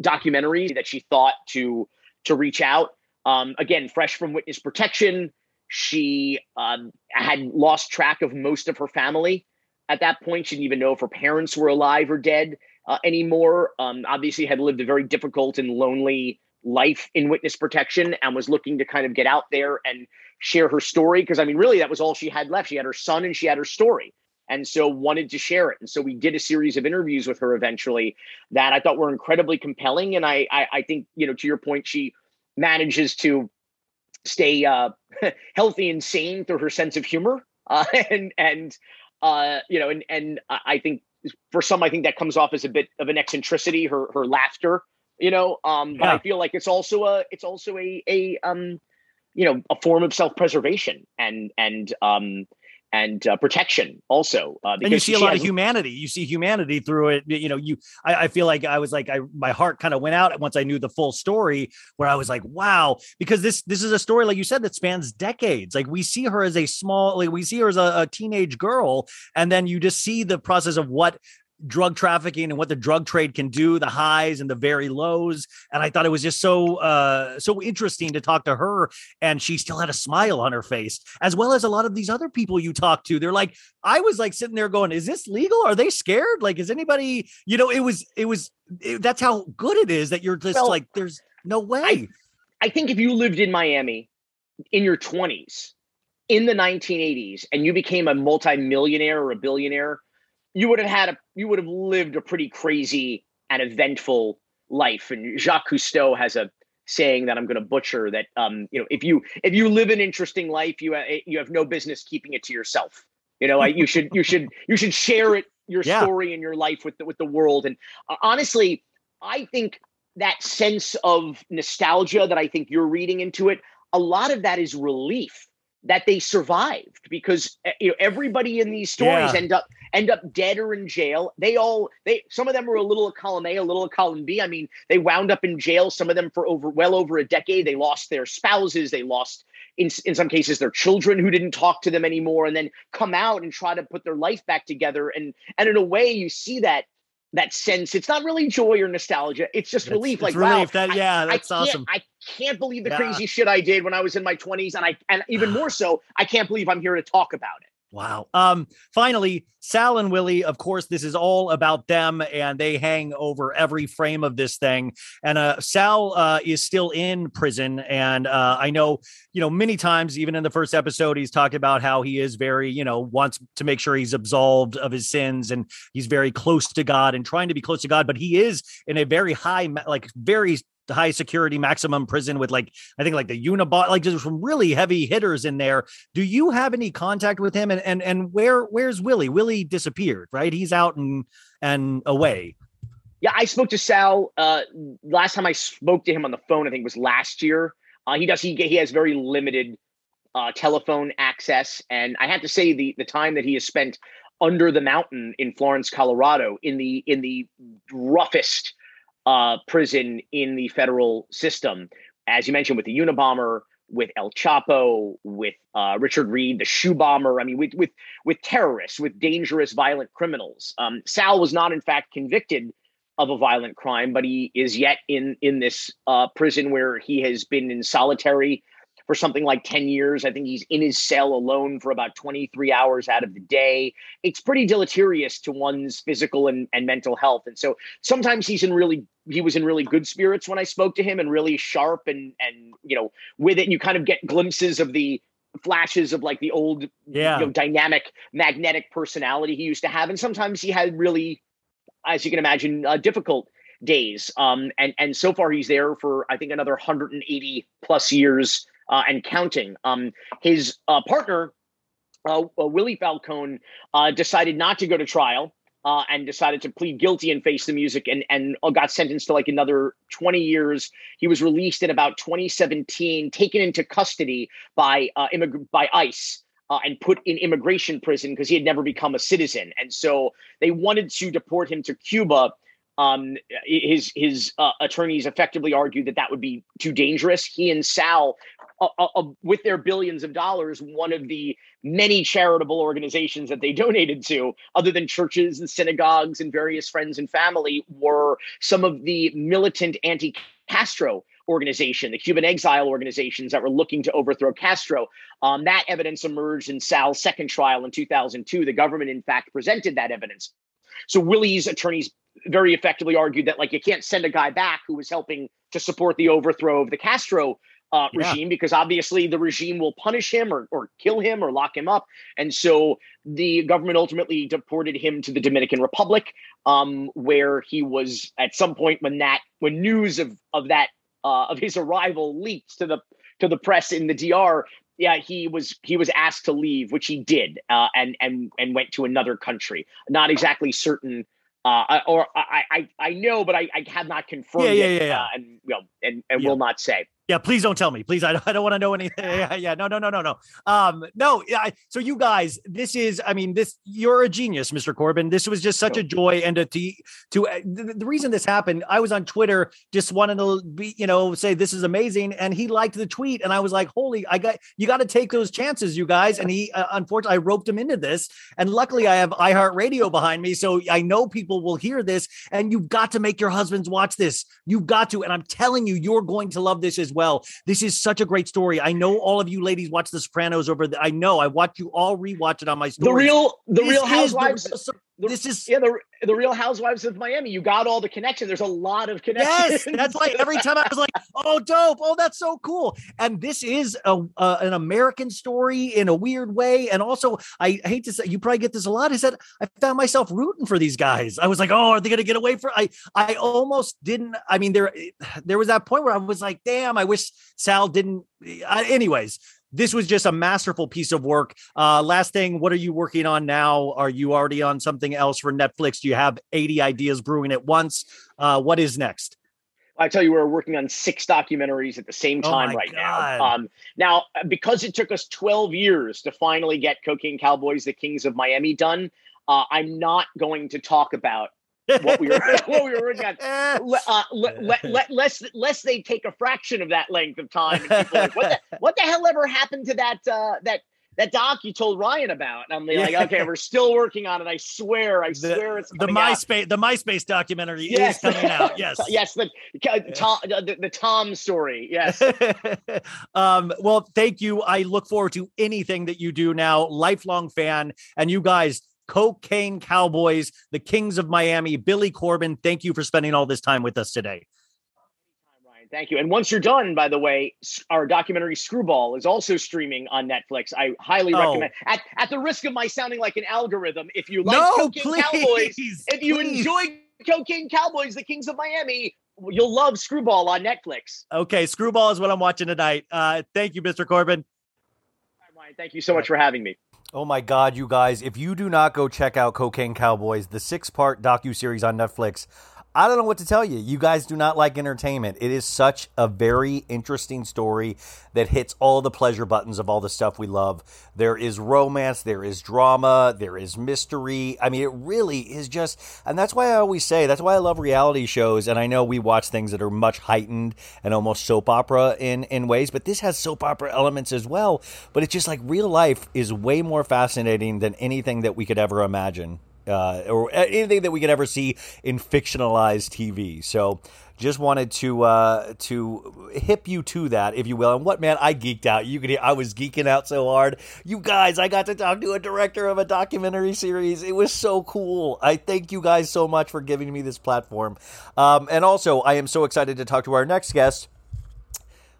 documentary that she thought to to reach out. Um again, fresh from witness protection, she um had lost track of most of her family at that point. She didn't even know if her parents were alive or dead uh, anymore. Um, obviously, had lived a very difficult and lonely life in witness protection and was looking to kind of get out there and share her story. Because I mean, really, that was all she had left. She had her son and she had her story. And so wanted to share it. And so we did a series of interviews with her eventually that I thought were incredibly compelling. And I I, I think, you know, to your point, she manages to stay uh, *laughs* healthy and sane through her sense of humor. Uh, *laughs* and and uh, you know, and and I think for some, I think that comes off as a bit of an eccentricity. Her her laughter, you know. Um, but
Yeah.
I feel like it's also a it's also a a um, you know, a form of self preservation and and um and uh, protection also. Uh,
and you see a lot of humanity. You see humanity through it. You know, you. I, I feel like I was like, I my heart kind of went out once I knew the full story. Where I was like, wow, because this this is a story like you said that spans decades. Like we see her as a small, like we see her as a, a teenage girl, and then you just see the process of what drug trafficking and what the drug trade can do the highs and the very lows and i thought it was just so uh so interesting to talk to her and she still had a smile on her face as well as a lot of these other people you talk to. They're like i was like sitting there going is this legal? Are they scared? Like is anybody you know it was it was it, that's how good it is that you're just
Well,
like there's no way.
I, I think if you lived in Miami in your 20s in the 1980s and you became a multimillionaire or a billionaire, you would have had a you would have lived a pretty crazy and eventful life. And Jacques Cousteau has a saying that I'm going to butcher that um you know if you if you live an interesting life you ha- you have no business keeping it to yourself. You know, I, you should you should you should share it your
Yeah.
story and your life with the with the world. And uh, honestly, I think that sense of nostalgia that I think you're reading into it, a lot of that is relief that they survived because uh, you know everybody in these stories
Yeah.
end up end up dead or in jail. They all they some of them were a little of column A, a little of column B. I mean, they wound up in jail. Some of them for over well over a decade. They lost their spouses. They lost in in some cases their children who didn't talk to them anymore, and then come out and try to put their life back together. And and in a way, you see that that sense. It's not really joy or nostalgia. It's just
It's-
relief.
it's
like
relief.
wow,
That-
I-
yeah, that's
can't-
awesome.
I can't believe the
Yeah.
crazy shit I did when I was in my 20s, and I and even *sighs* more so, I can't believe I'm here to talk about it.
Wow. Um, finally, Sal and Willie, of course, this is all about them and they hang over every frame of this thing. And uh Sal uh is still in prison. And uh I know, you know, many times, even in the first episode, he's talked about how he is very, you know, wants to make sure he's absolved of his sins and he's very close to God and trying to be close to God, but he is in a very high, like very high security maximum prison with like I think like the Unibot, like there's some really heavy hitters in there. Do you have any contact with him? And and and where where's Willie? Willie disappeared, right? He's out and and away.
Yeah, I spoke to Sal uh, last time I spoke to him on the phone. I think was last year. Uh, he does he he has very limited uh, telephone access, and I have to say the the time that he has spent under the mountain in Florence, Colorado, in the in the roughest uh, prison in the federal system, as you mentioned, with the Unabomber, with El Chapo, with uh, Richard Reid, the shoe bomber. I mean, with with with terrorists, with dangerous, violent criminals. Um, Sal was not, in fact, convicted of a violent crime, but he is yet in in this uh, prison where he has been in solitary for something like 10 years. I think he's in his cell alone for about 23 hours out of the day. It's pretty deleterious to one's physical and, and mental health. And so sometimes he's in really he was in really good spirits when I spoke to him and really sharp and and you know with it and you kind of get glimpses of the flashes of like the old
Yeah.
you know dynamic magnetic personality he used to have and sometimes he had really as you can imagine uh, difficult days um and and so far he's there for i think another 180 plus years uh, and counting um his uh, partner uh, uh, willie falcon uh, decided not to go to trial uh, and decided to plead guilty and face the music and and got sentenced to like another 20 years he was released in about 2017 taken into custody by immig- by ice uh, and put in immigration prison because he had never become a citizen. And so they wanted to deport him to Cuba. Um, his his uh, attorneys effectively argued that that would be too dangerous. He and Sal, uh, uh, uh, with their billions of dollars, one of the many charitable organizations that they *laughs* donated to, other than churches and synagogues and various friends and family, were some of the militant anti-Castro organization, the Cuban exile organizations that were looking to overthrow Castro. Um, that evidence emerged in Sal's second trial in 2002. The government, in fact, presented that evidence. So Willie's attorneys very effectively argued that like you can't send a guy back who was helping to support the overthrow of the Castro uh,
Yeah.
regime because obviously the regime will punish him or, or kill him or lock him up. And so the government ultimately deported him to the Dominican Republic, um, where he was at some point when that when news of of that uh, of his arrival leaked to the to the press in the DR. Yeah, he was he was asked to leave, which he did, uh, and and and went to another country. Not exactly certain, uh, or I I I know, but I, I have not confirmed.
Yeah, yeah,
it,
yeah, yeah.
Uh, and you know, and and will not say.
Yeah, please don't tell me. Please, I, *laughs* I don't want to know anything. *laughs* Yeah, yeah, no, no, no, no, no. Um, no. Yeah. I- So you guys, this is, I mean, this you're a genius, Mr. Corben. This was just such a joy and a to to uh, the, the reason this happened. I was on Twitter, just wanted to be, you know, say this is amazing, and he liked the tweet, and I was like, holy, I got you got to take those chances, you guys. And he, uh, unfortunately, I roped him into this, and luckily, I have iHeartRadio behind me, so I know people will hear this, and you've got to make your husbands watch this. You've got to, and I'm telling you, you're going to love this as well. This is such a great story. I know all of you ladies watch The Sopranos over. The, I know I watch you all rewatch it on my story.
The real the
This
real housewives.
the-
this is yeah the the Real Housewives of Miami. You got all the connection. There's a lot of connections.
Yes, that's why every time I was like, *laughs* "Oh, dope! Oh, that's so cool!" And this is a uh, an American story in a weird way, and also I hate to say, you probably get this a lot. I said I found myself rooting for these guys. I was like, "Oh, are they going to get away for?" I I almost didn't. I mean, there there was that point where I was like, "Damn, I wish Sal didn't." I, anyways. This was just a masterful piece of work. Uh, last thing, what are you working on now? Are you already on something else for Netflix? Do you have 80 ideas brewing at once? Uh, what is next?
I tell you, we're working on six documentaries at the same
Oh
time
my
right
God.
now. Um, now, because it took us 12 years to finally get Cocaine Cowboys, the Kings of Miami done, uh, I'm not going to talk about what we were *laughs* what we were working on. Uh, le- le- *laughs* le- lest, lest they take a fraction of that length of time. Like, what, the, *laughs* what the hell ever happened to that uh, that that doc you told Ryan about? And I'm like,
Yeah.
okay, we're still working on it. I swear, I swear it's
the
coming out.
MySpace the MySpace documentary
Yes.
is coming out. Yes.
yes, the, Tom, the, the Tom story. Yes.
um, well, thank you. I look forward to anything that you do now. Lifelong fan. And you guys, Cocaine Cowboys, the Kings of Miami, Billy Corben, thank you for spending all this time with us today.
Ryan, Thank you. And once you're done, by the way, our documentary Screwball is also streaming on Netflix. I highly
Oh.
recommend. At, at the risk of my sounding like an algorithm, if you like
No,
Cocaine
please,
Cowboys, if you enjoy Cocaine Cowboys, the Kings of Miami, you'll love Screwball on Netflix.
Okay, Screwball is what I'm watching tonight. Uh, thank you, Mr. Corben.
Ryan, thank you so much for having me.
Oh my God, you guys! If you do not go check out Cocaine Cowboys, the six-part docu series on Netflix, I don't know what to tell you. You guys do not like entertainment. It is such a very interesting story that hits all the pleasure buttons of all the stuff we love. There is romance, there is drama, there is mystery. I mean, it really is just, and that's why I always say that's why I love reality shows. And I know we watch things that are much heightened and almost soap opera in in ways, but this has soap opera elements as well. But it's just like real life is way more fascinating than anything that we could ever imagine uh, or anything that we could ever see in fictionalized TV. So just wanted to uh, to hip you to that, if you will. And what man, I geeked out. You could hear I was geeking out so hard. You guys, I got to talk to a director of a documentary series. It was so cool. I thank you guys so much for giving me this platform. Um, and also, I am so excited to talk to our next guest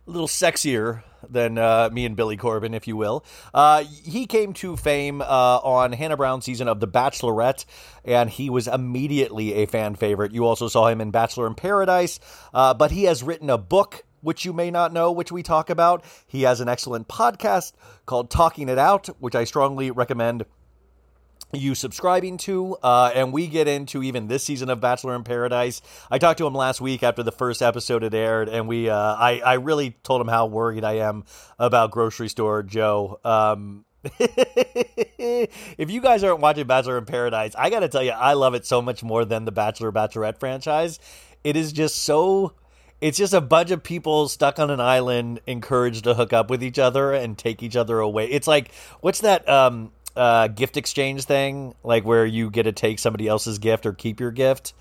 a little sexier than uh, me and Billy Corben, if you will. Uh, he came to fame uh, on Hannah Brown's season of The Bachelorette, and he was immediately a fan favorite. You also saw him in Bachelor in Paradise, uh, but he has written a book. Which you may not know, which we talk about. He has an excellent podcast called Talking It Out, which I strongly recommend you subscribing to uh, and we get into even this season of bachelor in paradise. I talked to him last week after the first episode had aired and we uh, I, I really told him how worried i am about grocery store joe. Um, *laughs* if you guys aren't watching bachelor in paradise i gotta tell you i love it so much more than the bachelor bachelorette franchise. It is just so it's just a bunch of people stuck on an island encouraged to hook up with each other and take each other away. It's like what's that um uh, gift exchange thing, like where you get to take somebody else's gift or keep your gift,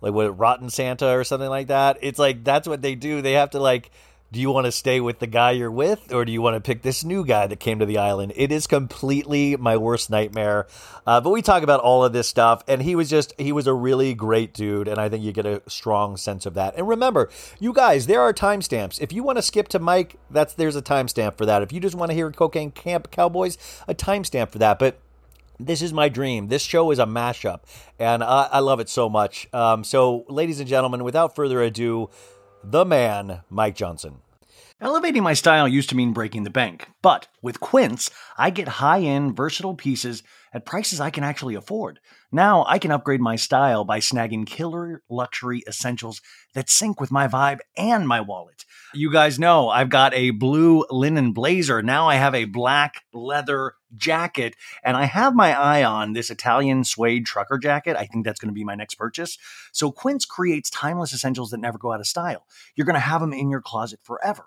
like what Rotten Santa or something like that. It's like that's what they do. They have to like
do you want to stay with the guy you're with, or do you want to pick this new guy that came to the island? It is completely my worst nightmare. Uh, but we talk about all of this stuff, and he was just, he was a really great dude, and I think you get a strong sense of that. And remember, you guys, there are timestamps. If you want to skip to Mike, that's there's a timestamp for that. If you just want to hear Cocaine Camp Cowboys, a timestamp for that. But this is my dream. This show is a mashup, and I, I love it so much. Um, so, ladies and gentlemen, without further ado, the man, Mike Johnson.
Elevating my style used to mean breaking the bank, but with Quince, I get high end, versatile pieces at prices I can actually afford. Now I can upgrade my style by snagging killer luxury essentials that sync with my vibe and my wallet. You guys know I've got a blue linen blazer. Now I have a black leather jacket, and I have my eye on this Italian suede trucker jacket. I think that's going to be my next purchase. So Quince creates timeless essentials that never go out of style. You're going to have them in your closet forever.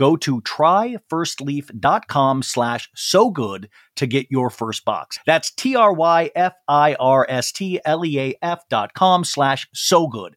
Go to tryfirstleaf.com slash so good to get your first box. That's T-R-Y-F-I-R-S-T-L-E-A-F dot com slash so good.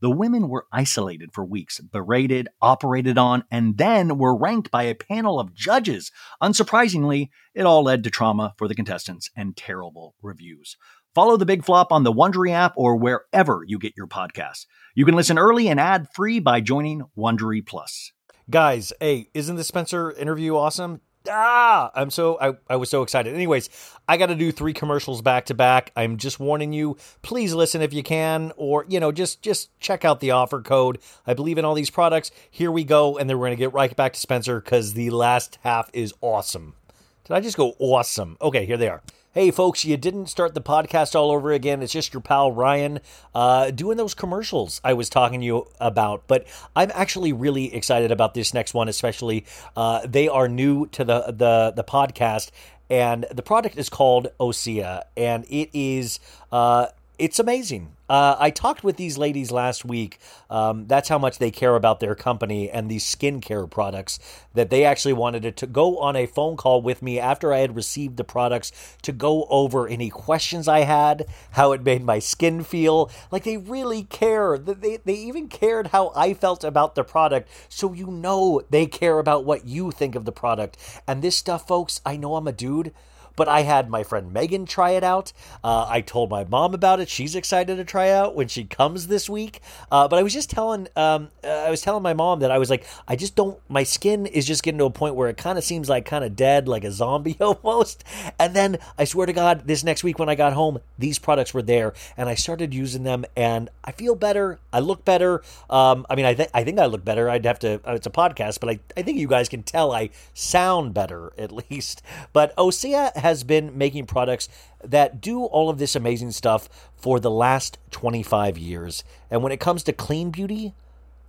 The women were isolated for weeks, berated, operated on, and then were ranked by a panel of judges. Unsurprisingly, it all led to trauma for the contestants and terrible reviews. Follow the Big Flop on the Wondery app or wherever you get your podcasts. You can listen early and ad free by joining Wondery Plus.
Guys, hey, isn't the Spencer interview awesome? Ah i'm so I, I was so excited. Anyways i got to do three commercials back to back. I'm just warning you please listen if you can or you know just just check out the offer code. I believe in all these products. Here we go and then we're going to get right back to spencer because the last half is awesome. Did i just go awesome? Okay here they are Hey, folks, you didn't start the podcast all over again. It's just your pal Ryan uh, doing those commercials I was talking to you about. But I'm actually really excited about this next one, especially. Uh, they are new to the, the, the podcast, and the product is called Osea, and it is. Uh,
it's amazing. Uh, I talked with these ladies last week. Um, that's how much they care about their company and these skincare products that they actually wanted to, to go on a phone call with me after I had received the products to go over any questions I had, how it made my skin feel. Like they really care. They, they even cared how I felt about the product. So you know they care about what you think of the product. And this stuff, folks, I know I'm a dude but I had my friend Megan try it out. Uh, I told my mom about it. She's excited to try out when she comes this week. Uh, but I was just telling, um, uh, I was telling my mom that I was like, I just don't. My skin is just getting to a point where it kind of seems like kind of dead, like a zombie *laughs* almost. And then I swear to God, this next week when I got home, these products were there, and I started using them, and I feel better. I look better. Um, I mean, I think I think I look better. I'd have to. Uh, it's a podcast, but I I think you guys can tell I sound better *laughs* at least. But Osea has has been making products that do all of this amazing stuff for the last 25 years. And when it comes to clean beauty,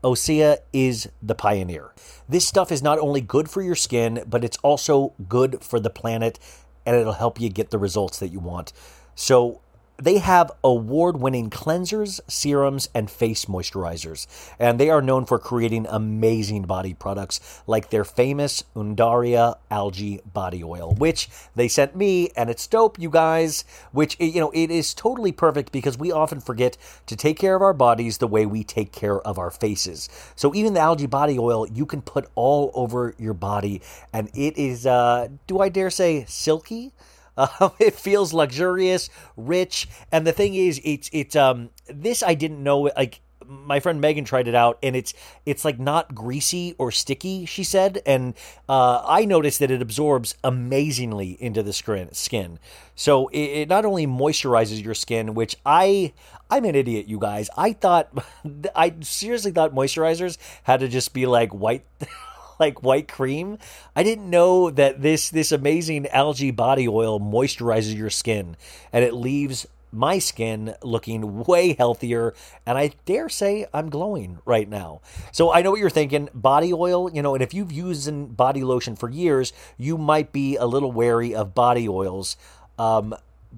Osea is the pioneer. This stuff is not only good for your skin, but it's also good for the planet and it'll help you get the results that you want. So, they have award winning cleansers, serums, and face moisturizers. And they are known for creating amazing body products like their famous Undaria algae body oil, which they sent me, and it's dope, you guys. Which, you know, it is totally perfect because we often forget to take care of our bodies the way we take care of our faces. So even the algae body oil you can put all over your body, and it is, uh, do I dare say, silky? Uh, *laughs* it feels luxurious, rich, and the thing is, it's it's um this I didn't know like my friend Megan tried it out and it's it's like not greasy or sticky she said and uh, I noticed that it absorbs amazingly into the skin. So it, it, not only moisturizes your skin which I I'm an idiot you guys. I thought *laughs* I seriously thought moisturizers had to just be like white *laughs* like white cream. I didn't know that this this amazing algae body oil moisturizes your skin and it leaves my skin looking way healthier and I dare say I'm glowing right now. So I know what you're thinking, body oil, you know, and if you've used body lotion for years, you might be a little wary of body oils. Um,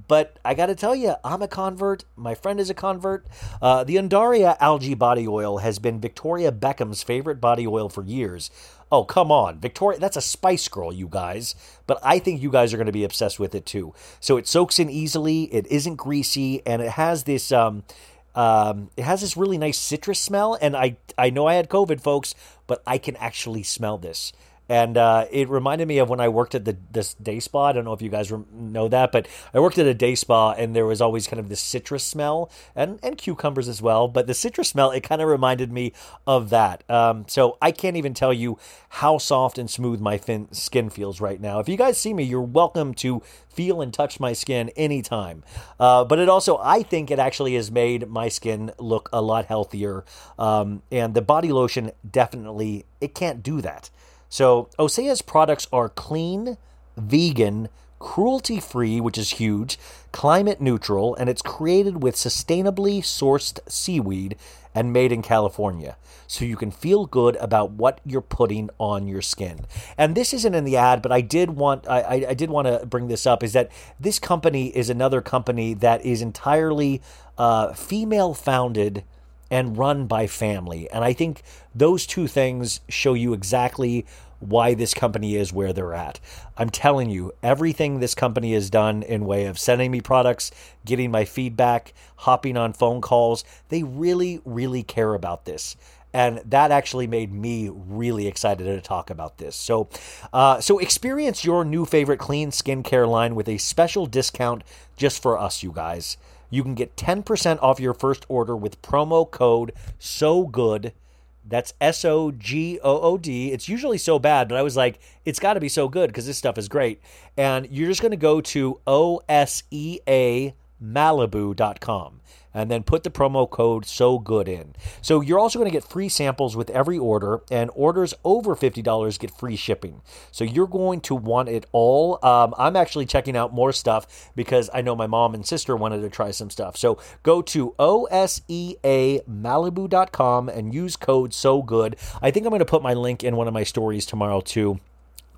but I got to tell you, I'm a convert. My friend is a convert. Uh, the Undaria algae body oil has been Victoria Beckham's favorite body oil for years. Oh, come on. Victoria, that's a Spice Girl, you guys. But I think you guys are going to be obsessed with it too. So it soaks in easily, it isn't greasy, and it has this. Um, um, it has this really nice citrus smell, and I I know I had COVID, folks, but I can actually smell this and uh, it reminded me of when I worked at the this day spa. I don't know if you guys know that, but I worked at a day spa, and there was always kind of this citrus smell, and and cucumbers as well. But the citrus smell, it kind of reminded me of that. Um, so I can't even tell you how soft and smooth my fin- skin feels right now. If you guys see me, you're welcome to feel and touch my skin anytime. Uh, but it also, I think, it actually has made my skin look a lot healthier. Um, and the body lotion definitely it can't do that. So Osea's products are clean, vegan, cruelty free, which is huge, climate neutral, and it's created with sustainably sourced seaweed and made in California. So you can feel good about what you're putting on your skin. And this isn't in the ad, but I did want I, I did want to bring this up is that this company is another company that is entirely uh, female founded and run by family. And I think those two things show you exactly why this company is where they're at. I'm telling you, everything this company has done in way of sending me products, getting my feedback, hopping on phone calls, they really, really care about this. And that actually made me really excited to talk about this. So, uh, so experience your new favorite clean skincare line with a special discount just for us, you guys. You can get 10% off your first order with promo code SO GOOD. That's S O G O O D. It's usually so bad, but I was like, it's got to be so good because this stuff is great. And you're just going to go to O S E A Malibu.com and then put the promo code so good in. So you're also going to get free samples with every order, and orders over $50 get free shipping. So you're going to want it all. Um, I'm actually checking out more stuff because I know my mom and sister wanted to try some stuff. So go to oseamalibu.com and use code so good. I think I'm going to put my link in one of my stories tomorrow too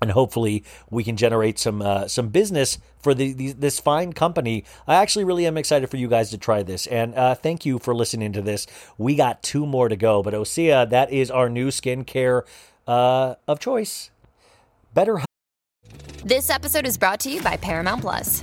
and hopefully we can generate some uh, some business for the, the, this fine company. I actually really am excited for you guys to try this, and uh, thank you for listening to this. We got two more to go, but Osea, that is our new skincare uh, of choice. Better.
This episode is brought to you by Paramount Plus.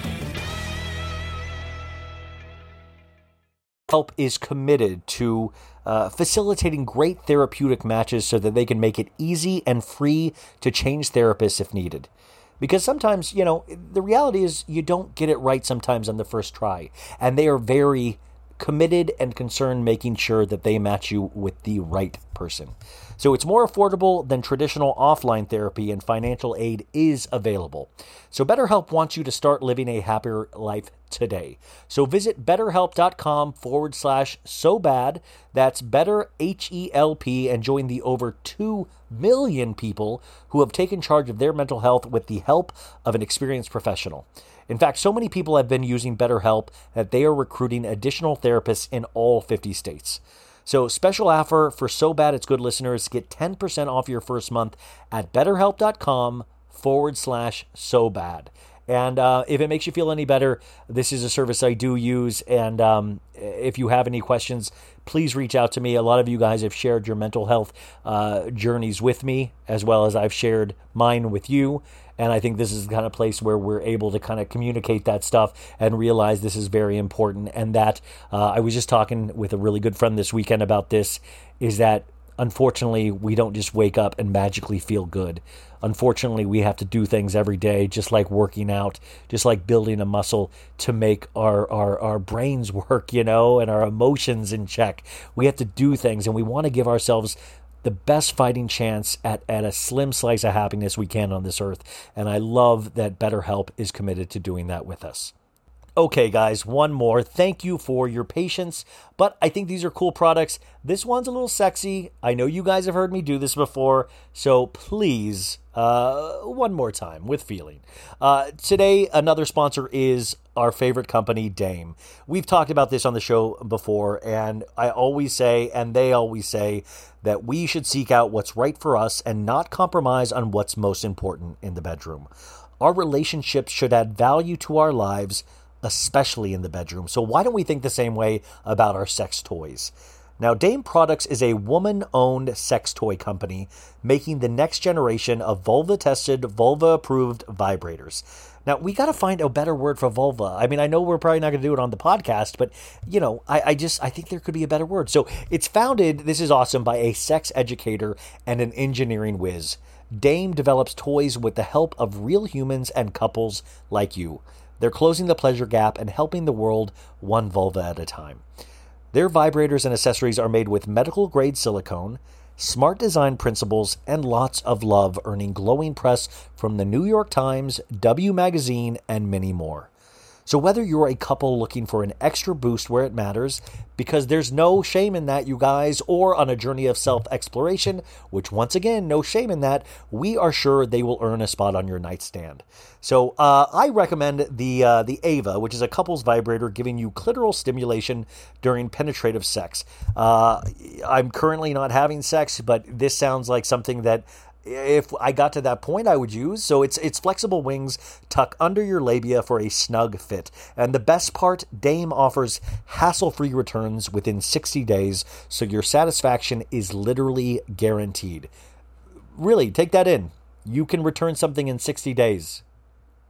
Help is committed to uh, facilitating great therapeutic matches so that they can make it easy and free to change therapists if needed. Because sometimes, you know, the reality is you don't get it right sometimes on the first try. And they are very committed and concerned making sure that they match you with the right person. So it's more affordable than traditional offline therapy, and financial aid is available. So BetterHelp wants you to start living a happier life today. So visit betterhelp.com forward slash so bad. That's better H E L P and join the over 2 million people who have taken charge of their mental health with the help of an experienced professional. In fact, so many people have been using BetterHelp that they are recruiting additional therapists in all 50 states. So, special offer for So Bad It's Good listeners get 10% off your first month at betterhelp.com forward slash so bad. And uh, if it makes you feel any better, this is a service I do use. And um, if you have any questions, please reach out to me. A lot of you guys have shared your mental health uh, journeys with me, as well as I've shared mine with you. And I think this is the kind of place where we're able to kind of communicate that stuff and realize this is very important. And that uh, I was just talking with a really good friend this weekend about this is that unfortunately, we don't just wake up and magically feel good. Unfortunately, we have to do things every day, just like working out, just like building a muscle to make our, our, our brains *laughs* work, you know, and our emotions in check. We have to do things, and we want to give ourselves the best fighting chance at, at a slim slice of happiness we can on this earth. And I love that BetterHelp is committed to doing that with us. Okay, guys, one more. Thank you for your patience, but I think these are cool products. This one's a little sexy. I know you guys have heard me do this before, so please, uh, one more time with feeling. Uh, today, another sponsor is our favorite company, Dame. We've talked about this on the show before, and I always say, and they always say, that we should seek out what's right for us and not compromise on what's most important in the bedroom. Our relationships should add value to our lives especially in the bedroom. So, why don't we think the same way about our sex toys? Now, Dame Products is a woman owned sex toy company making the next generation of vulva tested, vulva approved vibrators. Now, we got to find a better word for vulva. I mean, I know we're probably not going to do it on the podcast, but, you know, I, I, just, I think there could be a better word. So it's founded, this is awesome, by a sex educator and an engineering whiz. Dame develops toys with the help of real humans and couples like you. They're closing the pleasure gap and helping the world one vulva at a time. Their vibrators and accessories are made with medical grade silicone, smart design principles, and lots of love, earning glowing press from the New York Times, W Magazine, and many more. So, whether you're a couple looking for an extra boost where it matters, because there's no shame in that, you guys, or on a journey of self exploration, which once again, no shame in that, we are sure they will earn a spot on your nightstand. So, uh, I recommend the uh, the Ava, which is a couple's vibrator giving you clitoral stimulation during penetrative sex. Uh, I'm currently not having sex, but this sounds like something that if I got to that point, I would use. So it's it's flexible wings tuck under your labia for a snug fit. And the best part, Dame offers hassle-free returns within 60 days, so your satisfaction is literally guaranteed. Really, take that in. You can return something in 60 days.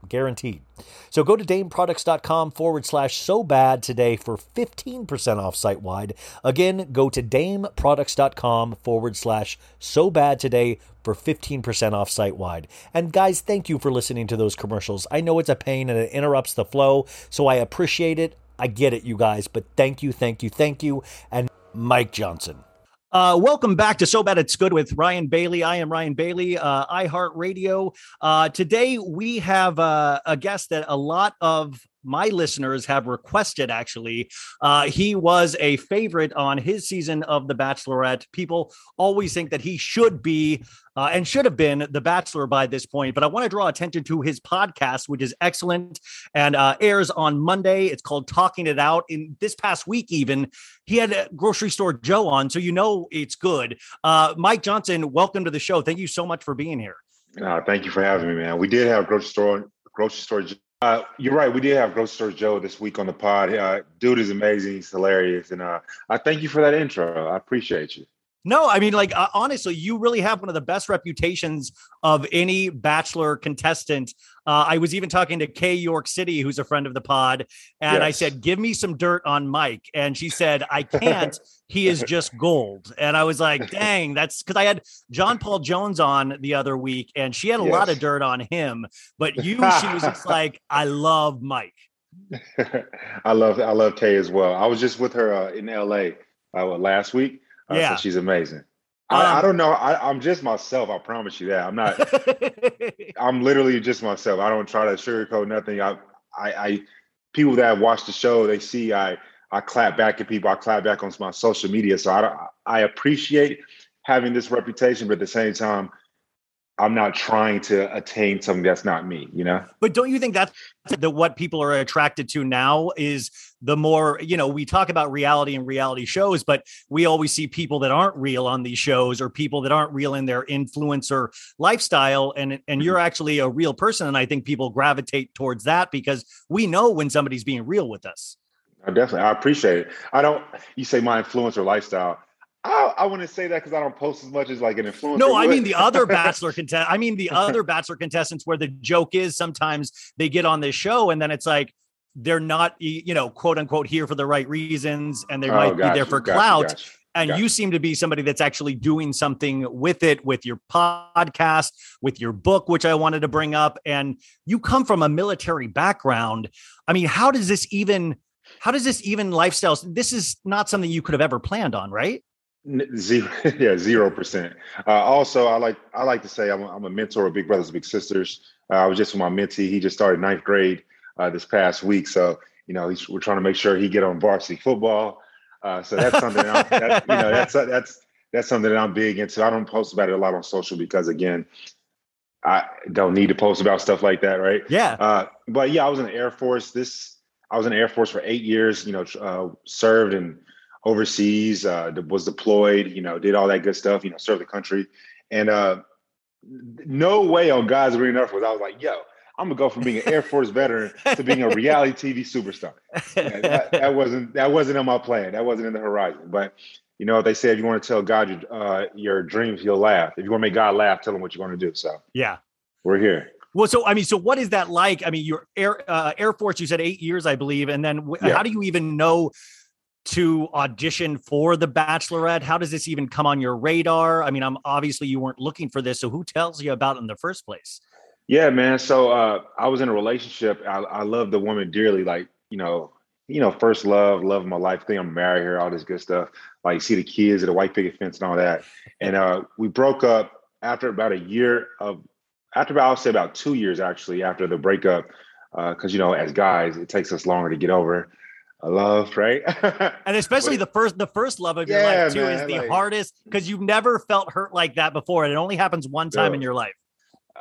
Guaranteed. So go to dameproducts.com forward slash so bad today for 15% off site wide. Again, go to dameproducts.com forward slash so bad today for 15% off site wide. And guys, thank you for listening to those commercials. I know it's a pain and it interrupts the flow, so I appreciate it. I get it, you guys, but thank you, thank you, thank you. And Mike Johnson.
Uh, welcome back to So Bad It's Good with Ryan Bailey. I am Ryan Bailey, uh, iHeartRadio. Uh, today we have uh, a guest that a lot of my listeners have requested actually uh, he was a favorite on his season of the bachelorette. People always think that he should be uh, and should have been the bachelor by this point but i want to draw attention to his podcast which is excellent and uh, airs on monday. It's called talking it out. In this past week even he had a grocery store joe on so you know it's good. Uh, mike johnson welcome to the show. Thank you so much for being here.
Uh, thank you for having me man. We did have grocery store grocery store uh, you're right. We did have Grocery Store Joe this week on the pod. Uh, dude is amazing. He's hilarious, and uh, I thank you for that intro. I appreciate you.
No, I mean, like uh, honestly, you really have one of the best reputations of any Bachelor contestant. Uh, I was even talking to Kay York City, who's a friend of the pod, and yes. I said, "Give me some dirt on Mike," and she said, "I can't. *laughs* he is just gold." And I was like, *laughs* "Dang, that's because I had John Paul Jones on the other week, and she had a yes. lot of dirt on him, but you, she was just *laughs* like, I love Mike." *laughs*
I love I love Kay as well. I was just with her uh, in L.A. Uh, last week uh, yeah, so she's amazing. Um, I, I, um, don't know. I, am just myself. I promise you that. I'm not. I'm literally just myself. I don't try to sugarcoat nothing. I, I, I, people that watch the show, they see I, I clap back at people. I clap back on my social media. So I, I appreciate having this reputation, but at the same time, I'm not trying to attain something that's not me, you know.
But don't you think that's the what people are attracted to now is the more, you know, we talk about reality and reality shows, but we always see people that aren't real on these shows or people that aren't real in their influencer lifestyle and and you're mm-hmm. actually a real person and I think people gravitate towards that because we know when somebody's being real with us.
I definitely I appreciate it. I don't you say my influencer lifestyle I, I wouldn't say that because I don't post as much as like an influencer.
No, I mean the other *laughs* bachelor contest. I mean the other *laughs* bachelor contestants where the joke is sometimes they get on this show and then it's like they're not, you know, quote unquote here for the right reasons and they oh, might be there for clout. and you seem to be somebody that's actually doing something with it, with your podcast, with your book, which I wanted to bring up. And you come from a military background. I mean, how does this even? How does this even lifestyle? This is not something you could have ever planned on, right?
Zero, *laughs* yeah, zero percent. Uh, also, I like I like to say I'm a, I'm a mentor of Big Brothers Big Sisters. Uh, I was just with my mentee. He just started ninth grade uh, this past week, so you know we're trying to make sure he get on varsity football. Uh, so that's something that *laughs* that's, you know that's that's that's something that I'm big into. I don't post about it a lot on social because again, I don't need to post about stuff like that, right?
Yeah.
Uh, but yeah, I was in the Air Force. This I was in the Air Force for eight years. You know, uh, served and overseas, uh, was deployed, you know, did all that good stuff, you know, served the country. And uh, no way on God's green earth was I was like, yo, I'm gonna go from being an Air Force veteran to being a reality TV superstar. Yeah, that, that, wasn't that wasn't in my plan. That wasn't in the horizon. But you know, they say if you want to tell God your uh, your dreams, he'll laugh. If you want to make God laugh, tell him what you're going to do. So
yeah,
we're here.
Well, so I mean, so what is that like? I mean, your Air uh, Air Force, you said eight years, I believe, and then w- yeah. how do you even know to audition for the bachelorette? How does this even come on your radar? I mean i'm obviously you weren't looking for this so who tells you about it in the first place?
Yeah man so uh, i was in a relationship. I, I love the woman dearly like you know you know first love love of my life thing i'm married here all this good stuff. Like see the kids at the white picket fence and all that. And uh, we broke up after about a year of after about i'll say about two years actually after the breakup because uh, you know as guys it takes us longer to get over I love, right? *laughs*
and especially the first the first love of your yeah, life too man, is the like, hardest because you've never felt hurt like that before. And it only happens one time in your life.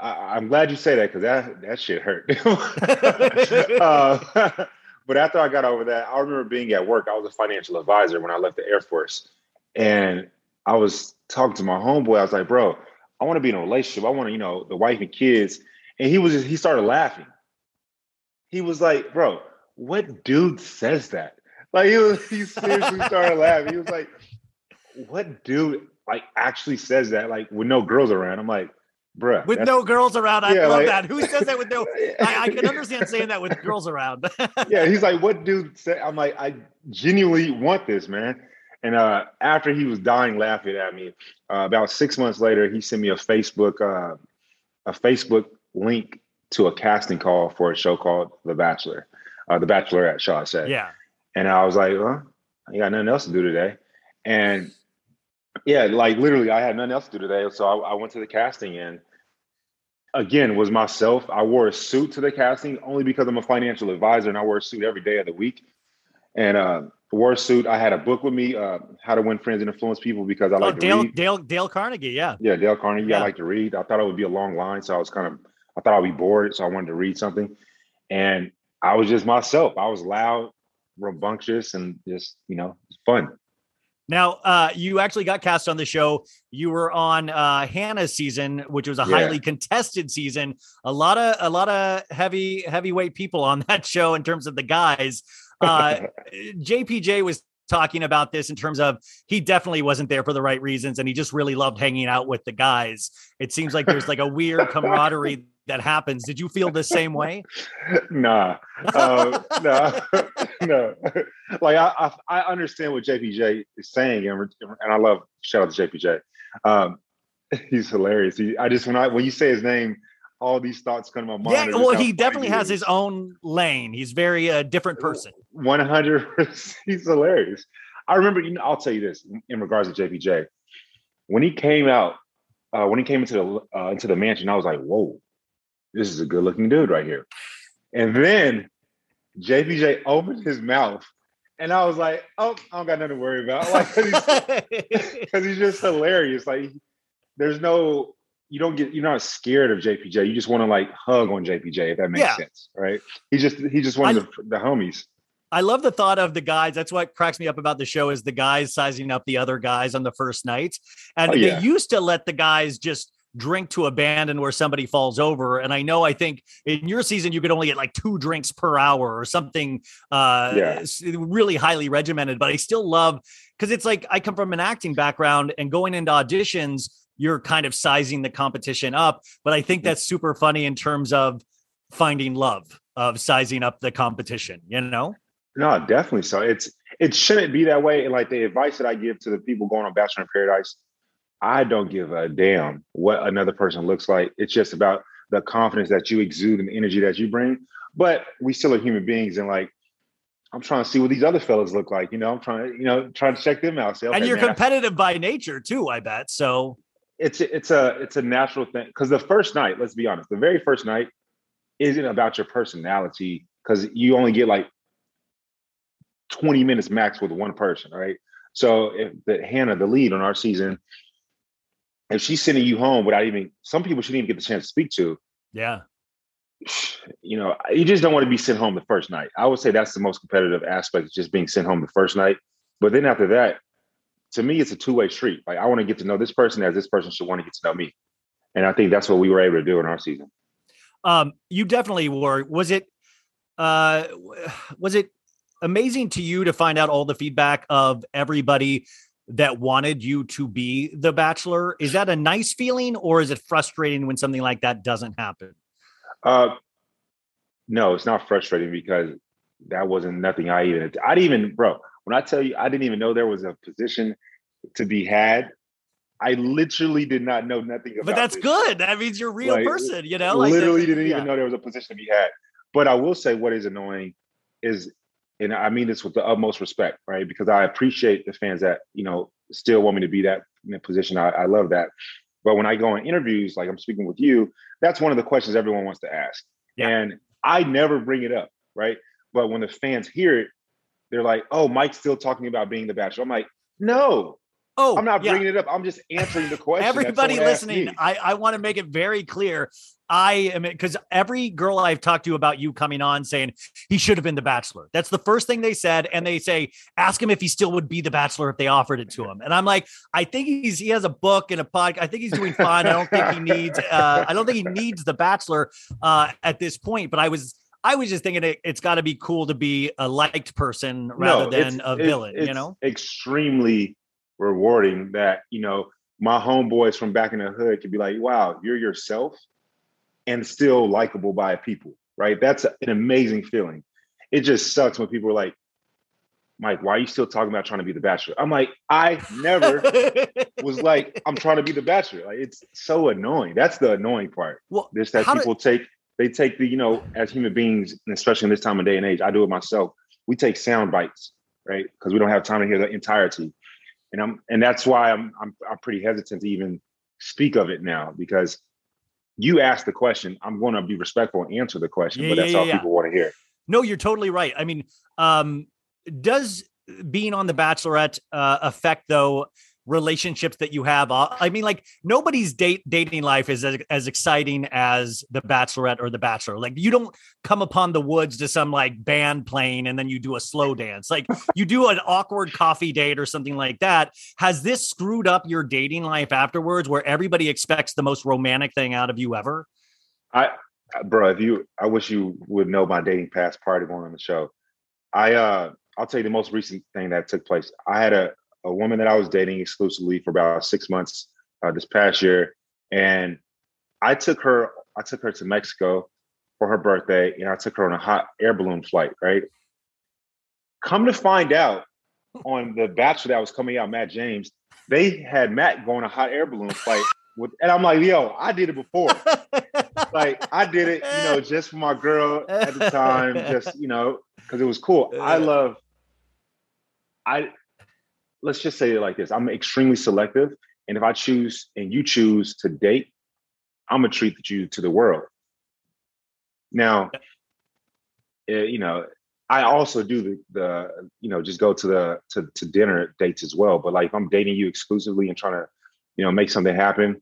I, am glad you say that because that that shit hurt. *laughs* *laughs* uh, but after I got over that, I remember being at work. I was a financial advisor when I left the Air Force, and I was talking to my homeboy. I was like, "Bro, I want to be in a relationship. I want to, you know, the wife and kids. And he was just, he started laughing. He was like, bro, what dude says that? Like he was, he seriously started laughing. He was like, what dude like actually says that? Like with no girls around. I'm like, bruh.
With no girls around. I yeah, love like, that. Who says that with no *laughs* I, I, can understand saying that with girls around. *laughs*
yeah, he's like, what dude say? I'm like, I genuinely want this, man. And uh, after he was dying laughing at me, uh, about six months later, he sent me a Facebook uh, a Facebook link to a casting call for a show called The Bachelor, uh, The Bachelorette, shall I say?
Yeah.
And I was like, well, I got nothing else to do today, and yeah, like literally, I had nothing else to do today, so I, I went to the casting and again was myself. I wore a suit to the casting only because I'm a financial advisor and I wear a suit every day of the week. And uh, wore suit. I had a book with me, uh, How to Win Friends and Influence People, because I like oh,
Dale,
to read.
Dale Dale Carnegie, yeah,
yeah, Dale Carnegie. Yeah. I like to read. I thought it would be a long line, so I was kind of I thought I'd be bored, so I wanted to read something. And I was just myself. I was loud, rambunctious, and just you know, fun.
Now, uh, you actually got cast on the show. You were on uh, Hannah's season, which was a yeah. highly contested season. A lot of a lot of heavy heavyweight people on *laughs* that show in terms of the guys. Uh, *laughs* JPJ was talking about this in terms of he definitely wasn't there for the right reasons, and he just really loved hanging out with the guys. It seems like there's like a weird camaraderie *laughs* that happens. Did you feel the same way?
nah, uh, nah, *laughs* no. Like I, I, I, understand what JPJ is saying, and, and I love shout out to JPJ. Um, he's hilarious. He, I just when I when you say his name, all these thoughts come to my mind.
Yeah, well, he definitely has his own lane. He's very a uh, different person.
One hundred. *laughs* He's hilarious. I remember. You know, I'll tell you this in regards to JPJ. When he came out, uh, when he came into the uh, into the mansion, I was like, "Whoa, this is a good looking dude right here. And then JPJ opened his mouth and I was like, oh, I don't got nothing to worry about. *laughs* Like, because he's, *laughs* he's, just hilarious. Like, there's no, you don't get, you're not scared of JPJ. You just want to like hug on JPJ, if that makes yeah. sense. Right. He's just, he's just one I, of the, the homies.
I love the thought of the guys. That's what cracks me up about the show is the guys sizing up the other guys on the first night. And oh, yeah. they used to let the guys just drink to abandon where somebody falls over. And I know I think in your season you could only get like two drinks per hour or something uh yeah. really highly regimented. But I still love because it's like I come from an acting background and going into auditions, you're kind of sizing the competition up. But I think that's super funny in terms of finding love, of sizing up the competition, you know?
No, definitely so. It's it shouldn't be that way. And like the advice that I give to the people going on Bachelor in Paradise, I don't give a damn what another person looks like. It's just about the confidence that you exude and the energy that you bring. But we still are human beings, and like I'm trying to see what these other fellas look like. You know, I'm trying to, you know, trying to check them out. Say, okay,
and you're
man,
competitive by nature too, I bet. So
it's it's a it's a natural thing because the first night, let's be honest, the very first night isn't about your personality because you only get like 20 minutes max with one person, right? So if the Hannah, the lead on our season, if she's sending you home without even some people shouldn't even get the chance to speak to.
Yeah.
You know, you just don't want to be sent home the first night. I would say that's the most competitive aspect, just being sent home the first night. But then after that, to me, it's a two way street. Like I want to get to know this person as this person should want to get to know me. And I think that's what we were able to do in our season.
Um, you definitely were. Was it uh was it amazing to you to find out all the feedback of everybody that wanted you to be the bachelor is that a nice feeling or is it frustrating when something like that doesn't happen
uh no it's not frustrating because that wasn't nothing i even i didn't even bro when i tell you i didn't even know there was a position to be had i literally did not know nothing about
but that's
this.
good that means you're a real like, person you know
like literally didn't yeah. even know there was a position to be had but i will say what is annoying is and I mean this with the utmost respect, right? Because I appreciate the fans that you know still want me to be that in that position. I, I love that. But when I go on interviews, like I'm speaking with you, that's one of the questions everyone wants to ask, yeah. and I never bring it up, right? But when the fans hear it, they're like, "Oh, Mike's still talking about being the Bachelor." I'm like, "No,
Oh,
I'm not
yeah.
bringing it up. I'm just answering the question.
Everybody listening. I, I want to make it very clear. I am because every girl I've talked to about you coming on saying he should have been the bachelor. That's the first thing they said. And they say, ask him if he still would be the bachelor if they offered it to him. And I'm like, I think he's he has a book and a podcast. I think he's doing fine. I don't think he needs uh I don't think he needs the bachelor uh at this point. But I was I was just thinking it, it's got to be cool to be a liked person rather
No,
than a villain, you know?
extremely rewarding that you know my homeboys from back in the hood could be like, "Wow, you're yourself and still likable by people." Right? That's an amazing feeling. It just sucks when people are like, "Mike, why are you still talking about trying to be the bachelor?" I'm like, I never *laughs* was like, "I'm trying to be the bachelor." Like, it's so annoying. That's the annoying part.
Well,
Just that people take they take the you know as human beings, and especially in this time of day and age, I do it myself. We take sound bites, right? Because we don't have time to hear the entirety, and I'm and that's why I'm I'm I'm pretty hesitant to even speak of it now because you asked the question. I'm going to be respectful and answer the question,
Yeah,
but that's
yeah,
all
yeah.
people want to hear.
No, you're totally right. I mean, um, does being on The Bachelorette uh, affect though relationships that you have? Uh, I mean, like nobody's date dating life is as, as exciting as The Bachelorette or The Bachelor. Like you don't come upon the woods to some like band playing and then you do a slow dance. Like *laughs* you do an awkward coffee date or something like that. Has this screwed up your dating life afterwards, where everybody expects the most romantic thing out of you ever?
I, bro, if you, I wish you would know my dating past prior to going on the show. I, uh, I'll tell you the most recent thing that took place. I had a, a woman that I was dating exclusively for about six months uh, this past year, and I took her, I took her to Mexico for her birthday, and I took her on a hot air balloon flight. Right. Come to find out, on the Bachelor that was coming out, Matt James, they had Matt go on a hot air balloon flight with, and I'm like, yo, I did it before. *laughs* like I did it, you know, just for my girl at the time, just you know, because it was cool. I love. I let's just say it like this: I'm extremely selective, and if I choose and you choose to date, I'm gonna treat you to the world. Now, eh, you know, I also do the the you know just go to the to to dinner dates as well. But like if I'm dating you exclusively and trying to you know make something happen,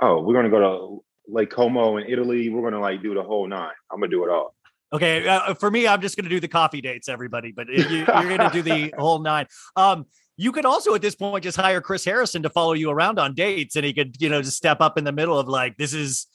oh, we're gonna go to Lake Como in Italy. We're gonna like do the whole nine. I'm gonna do it all.
Okay, uh, for me, I'm just going to do the coffee dates, everybody. But you, you're going to do the *laughs* whole nine. Um, you could also, at this point, just hire Chris Harrison to follow you around on dates, and he could, you know, just step up in the middle of like, "This is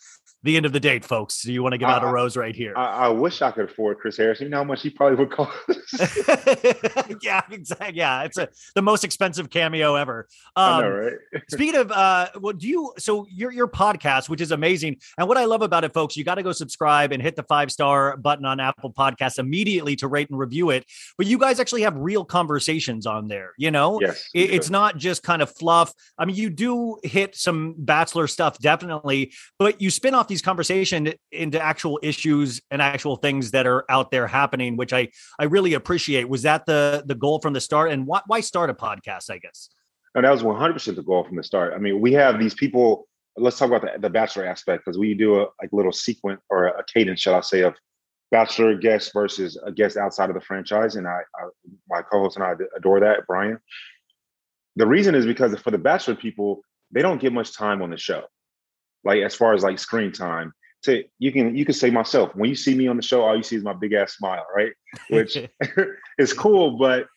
the end of the date, folks. Do you want to give out a rose right here?"
I, I wish I could afford Chris Harrison. You know how much he probably would cost. *laughs*
yeah, exactly. Yeah, it's a the most expensive cameo ever.
I
Um,
know, right? *laughs*
Speaking of, uh, well, do you? So your your podcast, which is amazing, and what I love about it, folks, you got to go subscribe and hit the five star button on Apple Podcasts immediately to rate and review it. But you guys actually have real conversations on there. You know,
Yes,
It- it's not just kind of fluff. I mean, you do hit some bachelor stuff definitely, but you spin off these conversations into actual issues and actual things that are out there happening, which I I really appreciate. Was that the the goal from the start? And why why start a podcast? I guess.
No, that was 100% the goal from the start. I mean, we have these people. Let's talk about the, the bachelor aspect because we do a like little sequence or a cadence, shall I say, of bachelor guests versus a guest outside of the franchise. And I, I my co-host and I adore that, Brian. The reason is because for the bachelor people, they don't get much time on the show. Like as far as like screen time, to you can you can say myself when you see me on the show, all you see is my big ass smile, right? Which *laughs* *laughs* is cool, but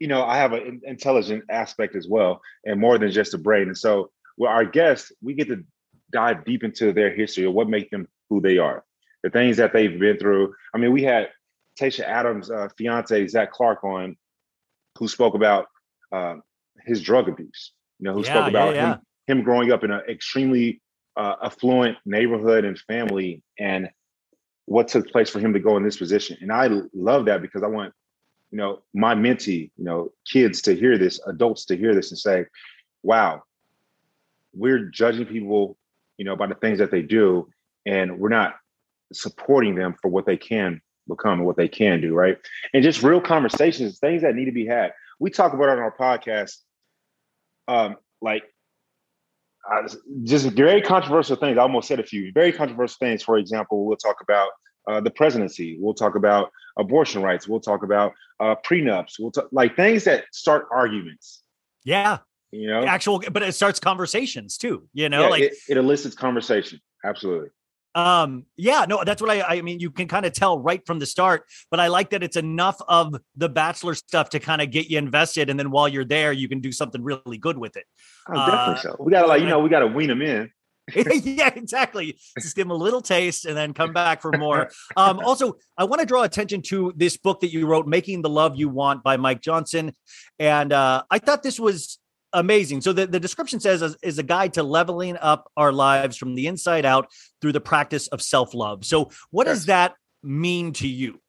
you know, I have an intelligent aspect as well, and more than just a brain. And so, with our guests, we get to dive deep into their history of what make them who they are, the things that they've been through. I mean, we had Tayshia Adams' uh, fiance Zach Clark on, who spoke about uh, his drug abuse. You know, who
Yeah,
spoke
yeah,
about
yeah.
him him growing up in an extremely uh, affluent neighborhood and family, and what took place for him to go in this position. And I love that because I want you know, my mentee, you know, kids to hear this, adults to hear this and say, wow, we're judging people, you know, by the things that they do, and we're not supporting them for what they can become and what they can do, right? And just real conversations, things that need to be had. We talk about it on our podcast, um, like uh, just very controversial things. I almost said a few very controversial things. For example, we'll talk about uh, the presidency. We'll talk about abortion rights. We'll talk about uh, prenups. We'll talk like things that start arguments.
Yeah.
You know,
actual, but it starts conversations too. You know,
Yeah,
like
it, it elicits conversation. Absolutely.
Um yeah no that's what i i mean you can kind of tell right from the start but i like that it's enough of the bachelor stuff to kind of get you invested and then while you're there you can do something really good with it
Oh, definitely
Uh,
so. We gotta like, you know, we gotta wean them in. *laughs*
yeah, exactly. Just give them a little taste and then come back for more. Um, also, I want to draw attention to this book that you wrote, Making the Love You Want by Mike Johnson. And uh, I thought this was amazing. So the, the description says is, is a guide to leveling up our lives from the inside out through the practice of self-love. So what does that mean to you?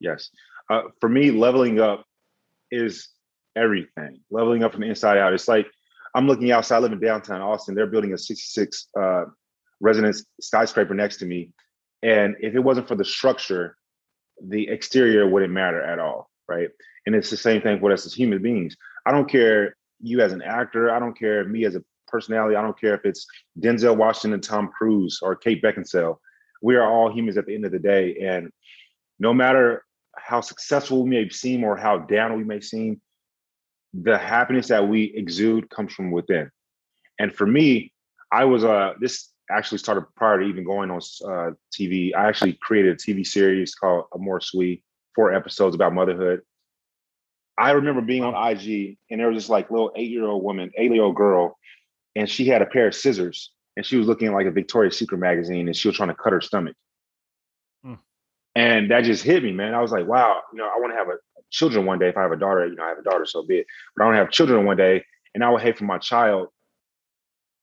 Yes. Uh, for me, leveling up is everything. Leveling up from the inside out. It's like I'm looking outside. I live in downtown Austin. They're building a 66 uh, residence skyscraper next to me, and if it wasn't for the structure, the exterior wouldn't matter at all, right? And it's the same thing for us as human beings. I don't care you as an actor. I don't care me as a personality. I don't care if it's Denzel Washington, Tom Cruise, or Kate Beckinsale. We are all humans at the end of the day, and no matter how successful we may seem or how down we may seem, the happiness that we exude comes from within. And for me, I was uh this actually started prior to even going on uh, TV. I actually created a TV series called Amor Sweet, four episodes about motherhood. I remember being on IG and there was this like little eight year old woman, eight year old girl, and she had a pair of scissors and she was looking like a Victoria's Secret magazine and she was trying to cut her stomach.
Hmm.
And that just hit me, man. I was like, wow, you know, I want to have a children one day. If I have a daughter, you know, I have a daughter, so be it. But I want to have children one day, and I would hate for my child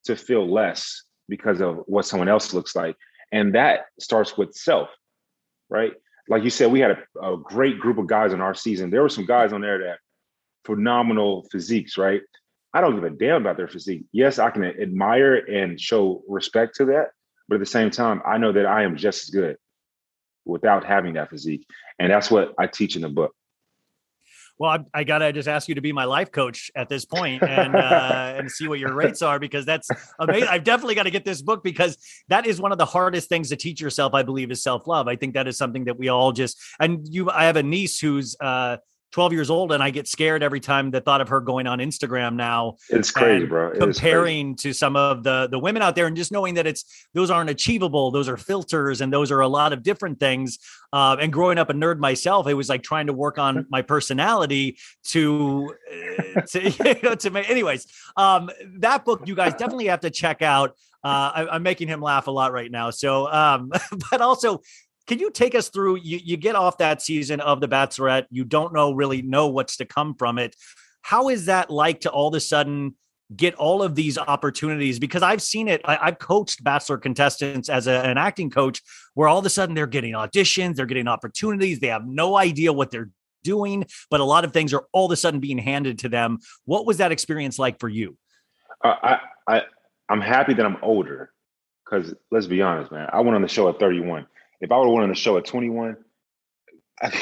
to feel less because of what someone else looks like. And that starts with self, right? Like you said, we had a, a great group of guys in our season. There were some guys on there that phenomenal physiques, right? I don't give a damn about their physique. Yes, I can admire and show respect to that, but at the same time, I know that I am just as good without having that physique, and that's what I teach in the book.
Well, I, I gotta just ask you to be my life coach at this point and uh, *laughs* and see what your rates are because that's amazing. I've definitely got to get this book because that is one of the hardest things to teach yourself. I believe is self love. I think that is something that we all just and you. I have a niece who's uh, 12 years old and I get scared every time the thought of her going on Instagram now.
It's crazy, bro. It is crazy.
comparing to some of the the women out there and just knowing that it's those aren't achievable, those are filters and those are a lot of different things. Uh, and growing up a nerd myself, it was like trying to work on my personality to uh, to *laughs* you know, to make anyways. Um, that book you guys definitely have to check out. Uh, I, I'm making him laugh a lot right now. So, um, *laughs* but also can you take us through you, you get off that season of the bachelorette you don't know really know what's to come from it how is that like to all of a sudden get all of these opportunities because i've seen it I, have coached bachelor contestants as a, an acting coach where all of a sudden they're getting auditions they're getting opportunities they have no idea what they're doing but a lot of things are all of a sudden being handed to them what was that experience like for you
Uh, I, I, I'm happy that I'm older because let's be honest, man. I went on the show at 31. If I would have went on the show at 21, *laughs* it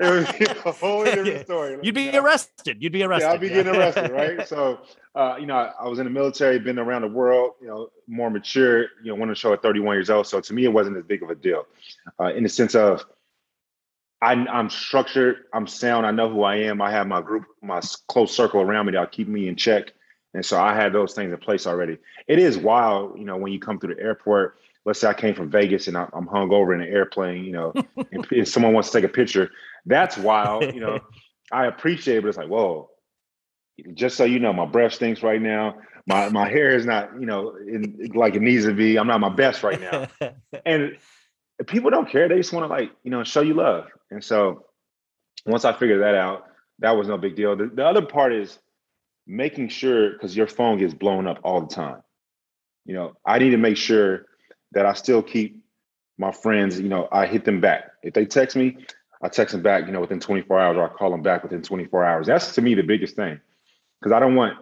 would be a whole different story.
you'd be arrested you'd be arrested
Yeah, I'll be getting arrested, *laughs* right? So, uh, you know, I, I was in the military, been around the world, you know, more mature, you know, on the show at 31 years old. So to me, it wasn't as big of a deal uh, in the sense of I, I'm structured, I'm sound, I know who I am. I have my group, my close circle around me that'll keep me in check. And so I had those things in place already. It is wild, you know, when you come through the airport. Let's say I came from Vegas and I- I'm hung over in an airplane, you know, *laughs* and if someone wants to take a picture, that's wild. You know, *laughs* I appreciate it, but it's like, whoa, just so you know, my breath stinks right now. My my hair is not, you know, in, like it needs to be. I'm not my best right now. *laughs* and people don't care. They just want to like, you know, show you love. And so once I figured that out, that was no big deal. The, the other part is making sure because your phone gets blown up all the time. You know, I need to make sure that I still keep my friends, you know, I hit them back. If they text me, I text them back, you know, within 24 hours, or I call them back within 24 hours. That's to me the biggest thing. Because I don't want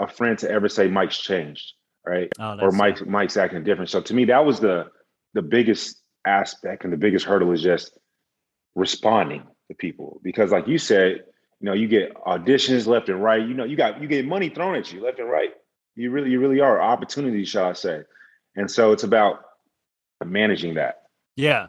a friend to ever say Mike's changed, right?
Oh,
or Mike's Mike's acting different. So to me, that was the the biggest aspect and the biggest hurdle is just responding to people. Because like you said, you know, you get auditions left and right. You know, you got you get money thrown at you left and right. You really, you really are opportunities, shall I say. And so it's about managing that.
Yeah.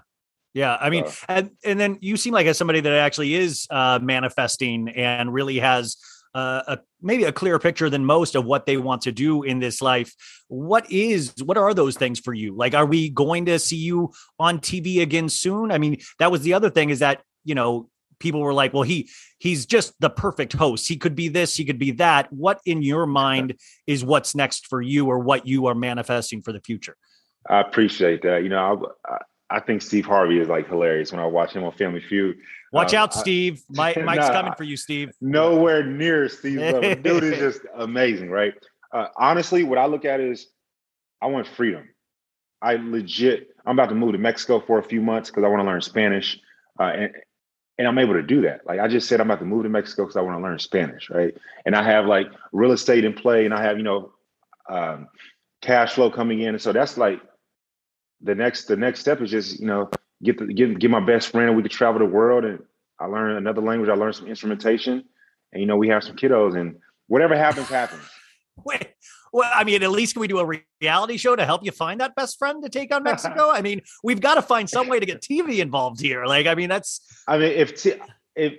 Yeah. I mean, and and then you seem like as somebody that actually is uh manifesting and really has uh, a maybe a clearer picture than most of what they want to do in this life. What is what are those things for you? Like, are we going to see you on TV again soon? I mean, that was the other thing is that you know people were like, well, he he's just the perfect host. He could be this, he could be that. What in your mind is what's next for you, or what you are manifesting for the future?
I appreciate that. You know, I, I think Steve Harvey is like hilarious when I watch him on Family Feud.
Watch um, out, Steve. I, *laughs* Mike's nah, coming for you, Steve.
Nowhere near Steve. Dude is *laughs* just amazing, right? Uh, honestly, what I look at is I want freedom. I legit, I'm about to move to Mexico for a few months because I want to learn Spanish. Uh, and, and I'm able to do that. Like I just said, I'm about to move to Mexico because I want to learn Spanish, right? And I have like real estate in play, and I have you know um, cash flow coming in, and so that's like the next the next step is just you know get the, get get my best friend, and we could travel the world, and I learn another language, I learn some instrumentation, and you know we have some kiddos, and whatever happens, happens. *laughs*
Wait, well, I mean, at least can we do a reality show to help you find that best friend to take on Mexico? *laughs* I mean, we've got to find some way to get TV involved here. Like, I mean, that's.
I mean, if t- if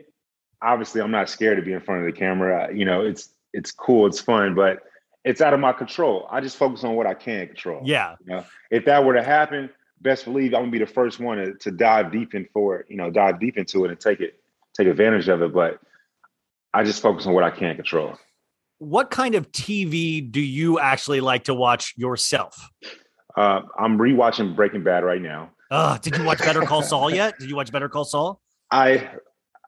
obviously I'm not scared to be in front of the camera. You know, it's it's cool, it's fun, but it's out of my control. I just focus on what I can control.
Yeah.
You know, if that were to happen, best believe I'm gonna be the first one to, to dive deep in for it. You know, dive deep into it and take it, take advantage of it. But I just focus on what I can control
what kind of TV do you actually like to watch yourself?
Uh, I'm rewatching Breaking Bad right now.
Uh, did you watch Better Call Saul yet? Did you watch Better Call Saul? *laughs*
I,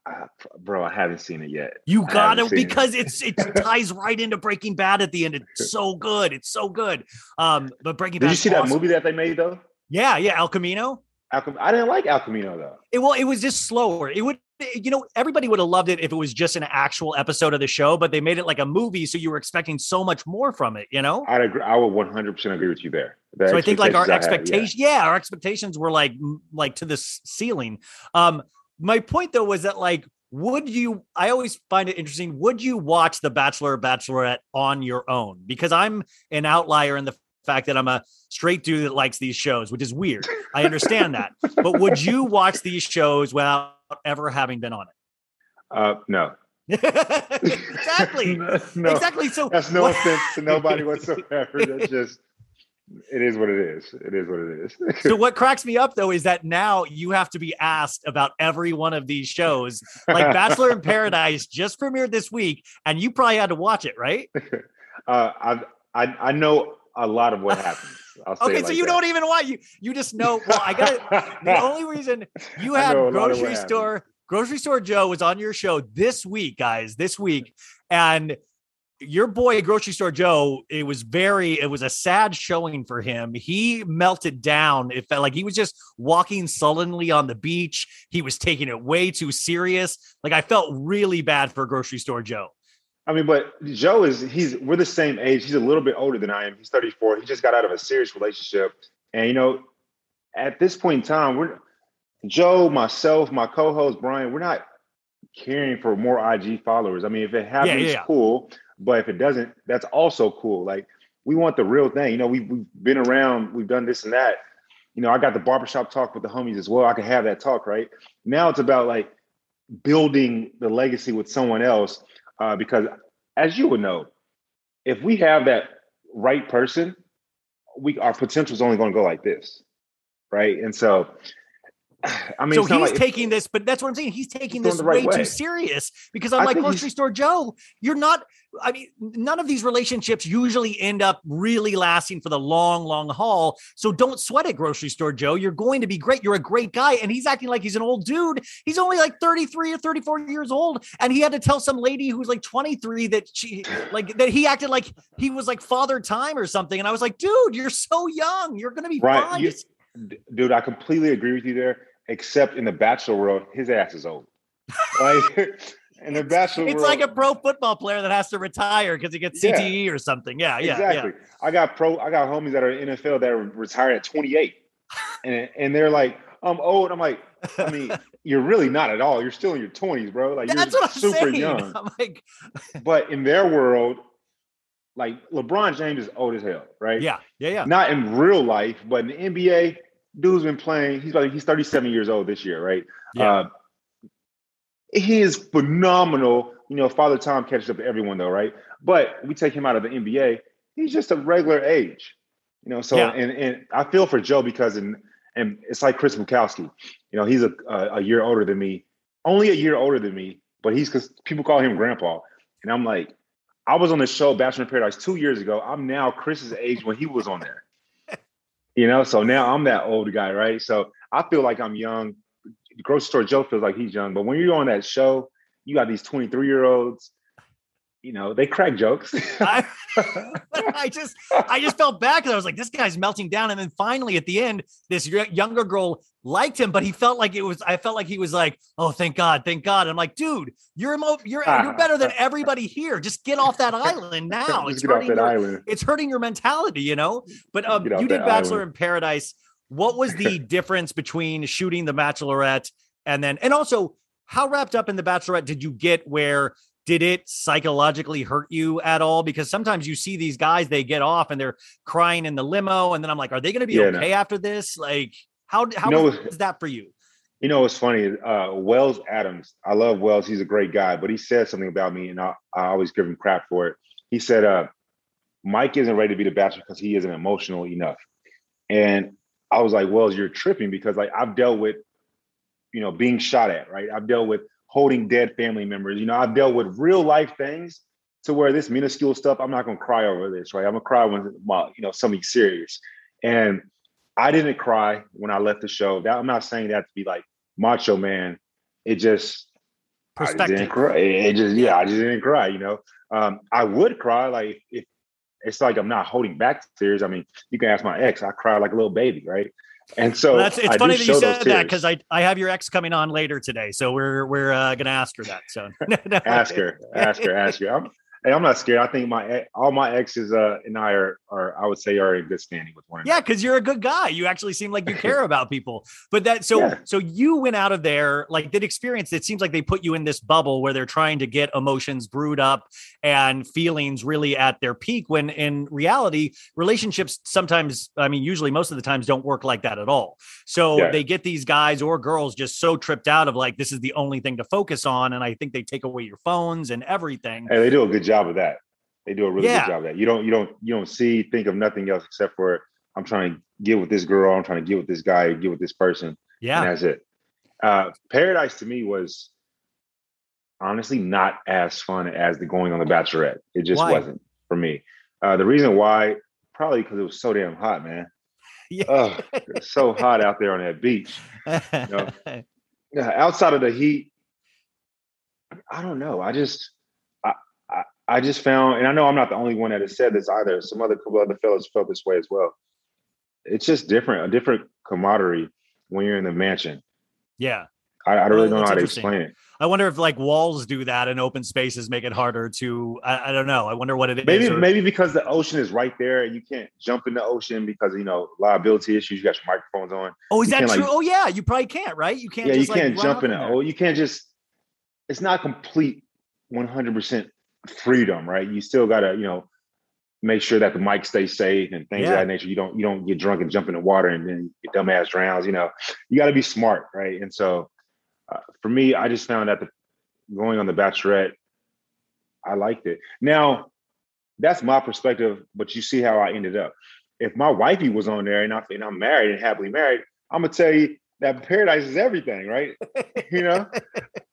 uh, bro, I haven't seen it yet.
You got to because it. it's it *laughs* ties right into Breaking Bad at the end. It's *laughs* so good. It's so good. Um, but Breaking
Bad.
Did
you see awesome. that movie that they made though?
Yeah, yeah, El Camino.
I didn't like El Camino though.
It, well, it was just slower. It would, you know, everybody would have loved it if it was just an actual episode of the show, but they made it like a movie, so you were expecting so much more from it. You know,
I'd agree. I would one hundred percent agree with you there.
The so I think like our expectations, yeah. yeah, our expectations were like like to the ceiling. Um, my point though was that like would you i always find it interesting would you watch the bachelor or bachelorette on your own because i'm an outlier in the fact that I'm a straight dude that likes these shows, which is weird. I understand that. But would you watch these shows without ever having been on it?
Uh, no. *laughs* *laughs*
exactly. no, exactly. So
that's no offense to nobody whatsoever. That's just it is what it is. It is what it is. *laughs*
so what cracks me up though is that now you have to be asked about every one of these shows. Like *laughs* Bachelor in Paradise just premiered this week, and you probably had to watch it, right? *laughs*
Uh, I, I I know a lot of what happens.
okay,
like
so you
that.
don't even want you you just know. Well, I got the only reason you had grocery store grocery store Joe was on your show this week, guys, this week, and your boy grocery store Joe, it was very, it was a sad showing for him. He melted down. It felt like he was just walking sullenly on the beach. He was taking it way too serious. Like I felt really bad for grocery store Joe.
I mean, but Joe is he's we're the same age. He's a little bit older than I am. He's 34. He just got out of a serious relationship. And you know, at this point in time, we're Joe, myself, my co-host Brian, we're not caring for more IG followers. I mean, if it happens, yeah, yeah, yeah. cool. But if it doesn't, that's also cool. Like we want the real thing. You know, we, we've been around, we've done this and that. You know, I got the barbershop talk with the homies as well. I can have that talk, right? Now it's about like building the legacy with someone else uh, because as you would know, if we have that right person, we our potential is only going to go like this, right? And so, *sighs* I mean,
so he's like taking this, but that's what I'm saying. He's taking this way, way, too serious because I'm I like grocery store Joe. You're not. I mean, none of these relationships usually end up really lasting for the long, long haul. So don't sweat it, grocery store Joe. You're going to be great. You're a great guy, and he's acting like he's an old dude. He's only like 33 or 34 years old, and he had to tell some lady who's like 23 that she like that he acted like he was like father time or something. And I was like, dude, you're so young. You're gonna be right. fine. You,
dude, I completely agree with you there except in the bachelor world, his ass is old. Like *laughs* *laughs* in the bachelor
it's
world,
like a pro football player that has to retire because he gets CTE yeah, or something. Yeah, yeah, exactly. Yeah.
I got pro. I got homies that are in NFL that are retired at 28, and and they're like, I'm old. I'm like, I mean, *laughs* you're really not at all. You're still in your 20s, bro. Like
That's
you're
what I'm
super
saying.
young.
I'm like,
but in their world, like LeBron James is old as hell, right?
Yeah, yeah, yeah.
Not in real life, but in the NBA, dude's been playing. He's like he's 37 years old this year, right?
Yeah. Uh,
he is phenomenal you know, Father Time catches up to everyone though, right? But we take him out of the NBA, he's just a regular age. You know, so
Yeah.
and and I feel for Joe because and and it's like Chris Bukowski. You know, he's a, a a year older than me, only a year older than me, but he's because people call him grandpa. And I'm like, I was on the show Bachelor in Paradise two years ago. I'm now Chris's age when he was on there. You know, so now I'm that old guy, right? So I feel like I'm young. Grocery store Joe feels like he's young, but when you're on that show, you got these 23 year olds. You know, they crack jokes.
I, *laughs* *laughs* I just I just felt bad because I was like, this guy's melting down, and then finally at the end, this younger girl liked him, but he felt like it was. I felt like he was like, oh, thank God, thank God. I'm like, dude, you're emo- you're you're *laughs* better than everybody here. Just get off that island *laughs* now. It's hurting your,
island.
It's hurting your mentality, you know. But um, you did Bachelor
island.
in Paradise. What was the difference between shooting The Bachelorette and then, and also, how wrapped up in The Bachelorette did you get? Where did it psychologically hurt you at all? Because sometimes you see these guys, they get off and they're crying in the limo, and then I'm like, are they going to be
Yeah, no.
okay after this? Like, how how
know,
was, that for you?
You know, what's funny. Uh, Wells Adams. I love Wells. He's a great guy, but he said something about me, and I, I always give him crap for it. He said, uh, "Mike isn't ready to be the bachelor because he isn't emotional enough." And I was like, "Wells, you're tripping because like I've dealt with, you know, being shot at. Right? I've dealt with holding dead family members. You know, I've dealt with real life things to where this minuscule stuff. I'm not gonna cry over this. Right? I'm gonna cry when my, you know something serious. And I didn't cry when I left the show. That I'm not saying that to be like macho man. It just I just
Perspective.
didn't cry. It it just yeah, I just didn't cry. You know, um, I would cry like if it's like I'm not holding back tears. I mean, you can ask my ex. I cry like a little baby, right? And so
Well, that's it's
I
funny that you said that because I I have your ex coming on later today, so we're we're uh, gonna ask her that. So *laughs*
ask her, ask her, ask her. I'm, hey, I'm not scared. I think my all my exes uh, and I are are I would say are in good standing with one another.
Yeah, because you're a good guy. You actually seem like you care *laughs* about people. But that so
Yeah.
so you went out of there like that experience. It seems like they put you in this bubble where they're trying to get emotions brewed up and feelings really at their peak. When in reality, relationships sometimes, I mean, usually most of the times don't work like that at all. So
Yeah.
they get these guys or girls just so tripped out of like this is the only thing to focus on, and I think they take away your phones and everything.
Hey, they do a good job of that. They do a really
Yeah.
good job of that. You don't you don't you don't see think of nothing else except for I'm trying to get with this girl. I'm trying to get with this guy. Get with this person.
Yeah.
and that's it. Uh, Paradise to me was honestly not as fun as the going on the Bachelorette. It just
Why?
wasn't for me. Uh, the reason why, probably because it was so damn hot, man. *laughs*
Yeah.
Ugh, so hot out there on that beach. You know? *laughs* Yeah, outside of the heat, I don't know. I just, I, just found, and I know I'm not the only one that has said this either. Some other couple other fellows felt this way as well. It's just different, a different camaraderie when you're in the mansion.
Yeah.
I, I don't really know
that's
how to explain it.
I wonder if like walls do that and open spaces make it harder to. I, I don't know. I wonder what it is.
Maybe maybe because the ocean is right there and you can't jump in the ocean because you know liability issues. You got your microphones on.
Oh, is
You
that true?
like-
oh, yeah. You probably can't, right? You can't.
yeah,
just,
you can't
like,
jump in it. Oh, you can't just. It's not complete 100 percent freedom, right? You still gotta you know make sure that the mic stays safe and things
Yeah.
of that nature. You don't you don't get drunk and jump in the water and then your dumbass drowns. You know, you got to be smart, right? And so uh, for me, I just found that the going on the Bachelorette, I liked it. Now that's my perspective, but you see how I ended up. If my wifey was on there and, I, and I'm married and happily married, I'm gonna tell you that paradise is everything, right? you know,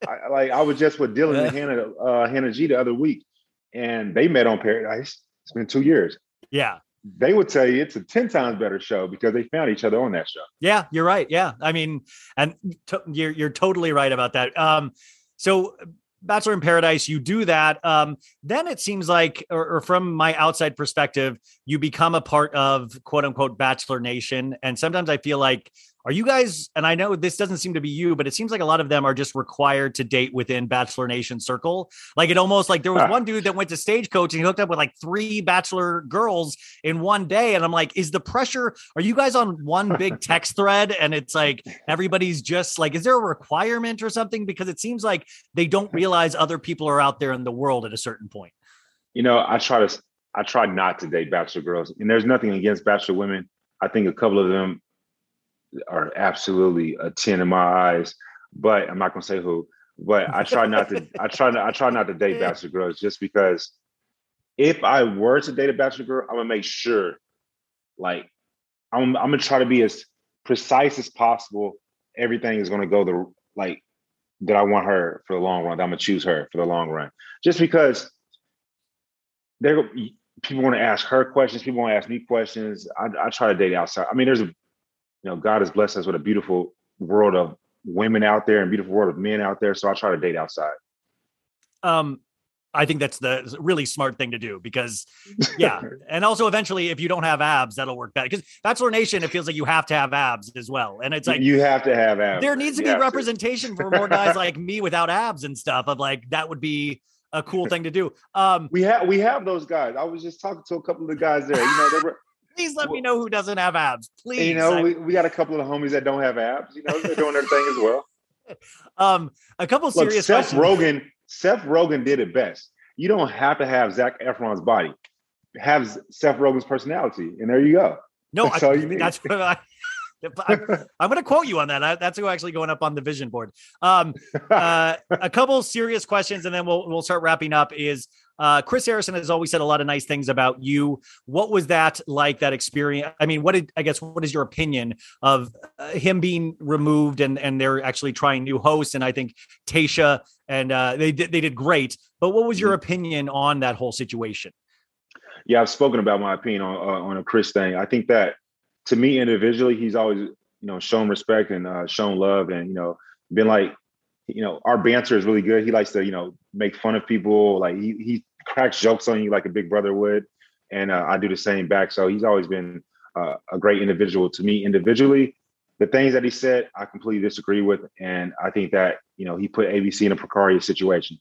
I, like I was just with Dylan and Hannah, uh, Hannah G the other week, and they met on Paradise. It's been two years.
Yeah.
They would tell you it's a ten times better show because they found each other on that show.
Yeah, you're right. Yeah, I mean, and to, you're you're totally right about that. Um, so Bachelor in Paradise, you do that. Um, then it seems like, or, or from my outside perspective, you become a part of quote unquote Bachelor Nation, and sometimes I feel like. Are you guys, and I know this doesn't seem to be you, but it seems like a lot of them are just required to date within Bachelor Nation circle. Like it almost like there was one dude that went to Stagecoach and he hooked up with like three Bachelor girls in one day. And I'm like, is the pressure, are you guys on one big *laughs* text thread? And it's like everybody's just like, is there a requirement or something? Because it seems like they don't hmm. realize other people are out there in the world at a certain point.
You know, I try to I try not to date bachelor girls, and there's nothing against bachelor women. I think a couple of them are absolutely a ten in my eyes, but I'm not gonna say who. but I try not to. I try not. I try not to date *laughs* bachelor girls just because if I were to date a bachelor girl, I'm gonna make sure, like, I'm I'm gonna try to be as precise as possible. Everything is gonna go the like that I want her for the long run. I'm gonna choose her for the long run, just because there people want to ask her questions. People want to ask me questions. I, I try to date outside. I mean, there's a you know God has blessed us with a beautiful world of women out there and beautiful world of men out there. So I try to date outside.
Um, I think that's the really smart thing to do because, yeah, *laughs* and also eventually, if you don't have abs, that'll work better. Because Bachelor Nation, it feels like you have to have abs as well, and it's like
you have to have abs.
There needs to
You
be
to.
representation for more guys like me without abs and stuff. Of like that would be a cool *laughs* thing to do. Um,
we have we have those guys. I was just talking to a couple of the guys there. You know, they were.
Please let me know who doesn't have abs, please.
You know,
I-
we, we got a couple of homies that don't have abs. You know, they're doing their thing as well. *laughs*
um, a couple
Look,
serious
Seth
questions.
Rogen. Seth Rogen did it best. You don't have to have Zac Efron's body. Have Seth Rogen's personality, and there you go.
No,
that's
I,
all you need.
That's what I, *laughs* I'm, I'm going to quote you on that. I, that's actually going up on the vision board. Um, uh, a couple serious questions, and then we'll we'll start wrapping up. Is uh, Chris Harrison has always said a lot of nice things about you. What was that like? That experience? I mean, what did I guess? What is your opinion of uh, him being removed and and they're actually trying new hosts? And I think Tayshia and uh, they did they did great. But what was your opinion on that whole situation?
yeah, I've spoken about my opinion on uh, on a Chris thing. I think that to me individually, he's always you know shown respect and uh, shown love, and you know been like you know our banter is really good. He likes to you know make fun of people, like he he cracks jokes on you like a big brother would, and uh, I do the same back. So he's always been uh, a great individual to me individually. The things that he said, I completely disagree with, and I think that you know he put ABC in a precarious situation.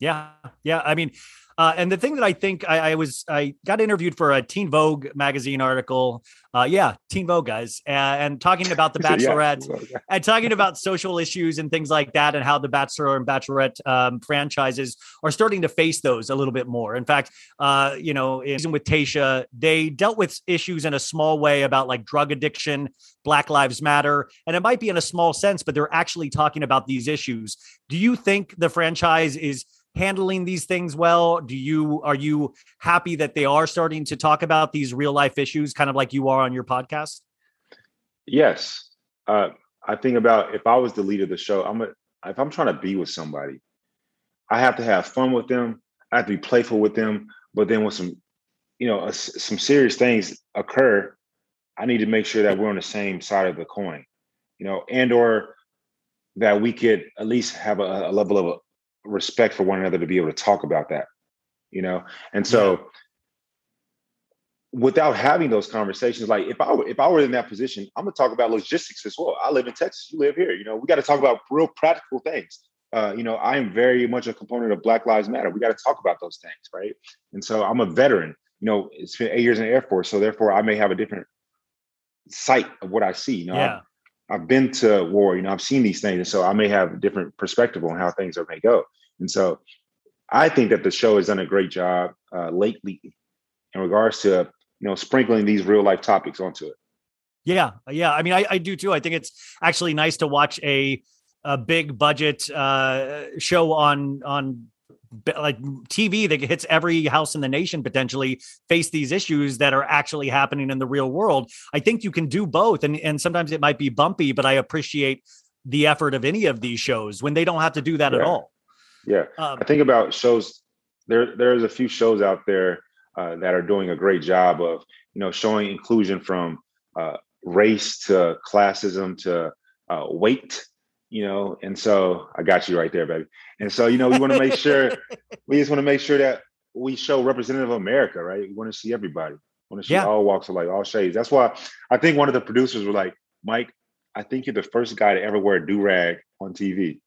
Yeah, yeah. I mean, uh, and the thing that I think I, I was I got interviewed for a Teen Vogue magazine article. Uh, yeah, Teen Vogue guys, uh, and talking about the *laughs*
Yeah,
Bachelorette and talking about social issues and things like that, and how the Bachelor and Bachelorette um, franchises are starting to face those a little bit more. In fact, uh, you know, in, with Tayshia, they dealt with issues in a small way about like drug addiction, Black Lives Matter, and it might be in a small sense, but they're actually talking about these issues. Do you think the franchise is handling these things well? Do you are you happy that they are starting to talk about these real life issues, kind of like you are on your podcast?
Yes. Uh, I think about if I was the lead of the show, I'm a, if I'm trying to be with somebody, I have to have fun with them. I have to be playful with them. But then when some, you know, some serious things occur, I need to make sure that we're on the same side of the coin, you know, and or that we could at least have a, a level of respect for one another to be able to talk about that, you know. And so without having those conversations, like if I were if I were in that position, I'm gonna talk about logistics as well. I live in Texas, you live here. You know, we got to talk about real practical things. Uh, you know, I am very much a component of Black Lives Matter. We got to talk about those things, right? And so I'm a veteran. You know, it's been eight years in the Air Force, so therefore I may have a different sight of what I see. You know,
Yeah.
I've, been to war. You know, I've seen these things, and so I may have a different perspective on how things are may go. And so I think that the show has done a great job uh, lately in regards to you know sprinkling these real life topics onto it.
Yeah, yeah. I mean, I, I do too. I think it's actually nice to watch a a big budget uh, show on on like TV that hits every house in the nation potentially face these issues that are actually happening in the real world. I think you can do both, and and sometimes it might be bumpy, but I appreciate the effort of any of these shows when they don't have to do that at all.
Yeah,
Um,
I think about shows. There, there's a few shows out there uh, that are doing a great job of you know showing inclusion from uh, race to classism to uh, weight. You know, and so I got you right there, baby. And so you know, we want to make sure *laughs* we just want to make sure that we show representative of America, right? We want to see everybody. We want to see
Yeah.
all walks of life, all shades. That's why I think one of the producers were like, Mike, I think you're the first guy to ever wear a do rag on TV,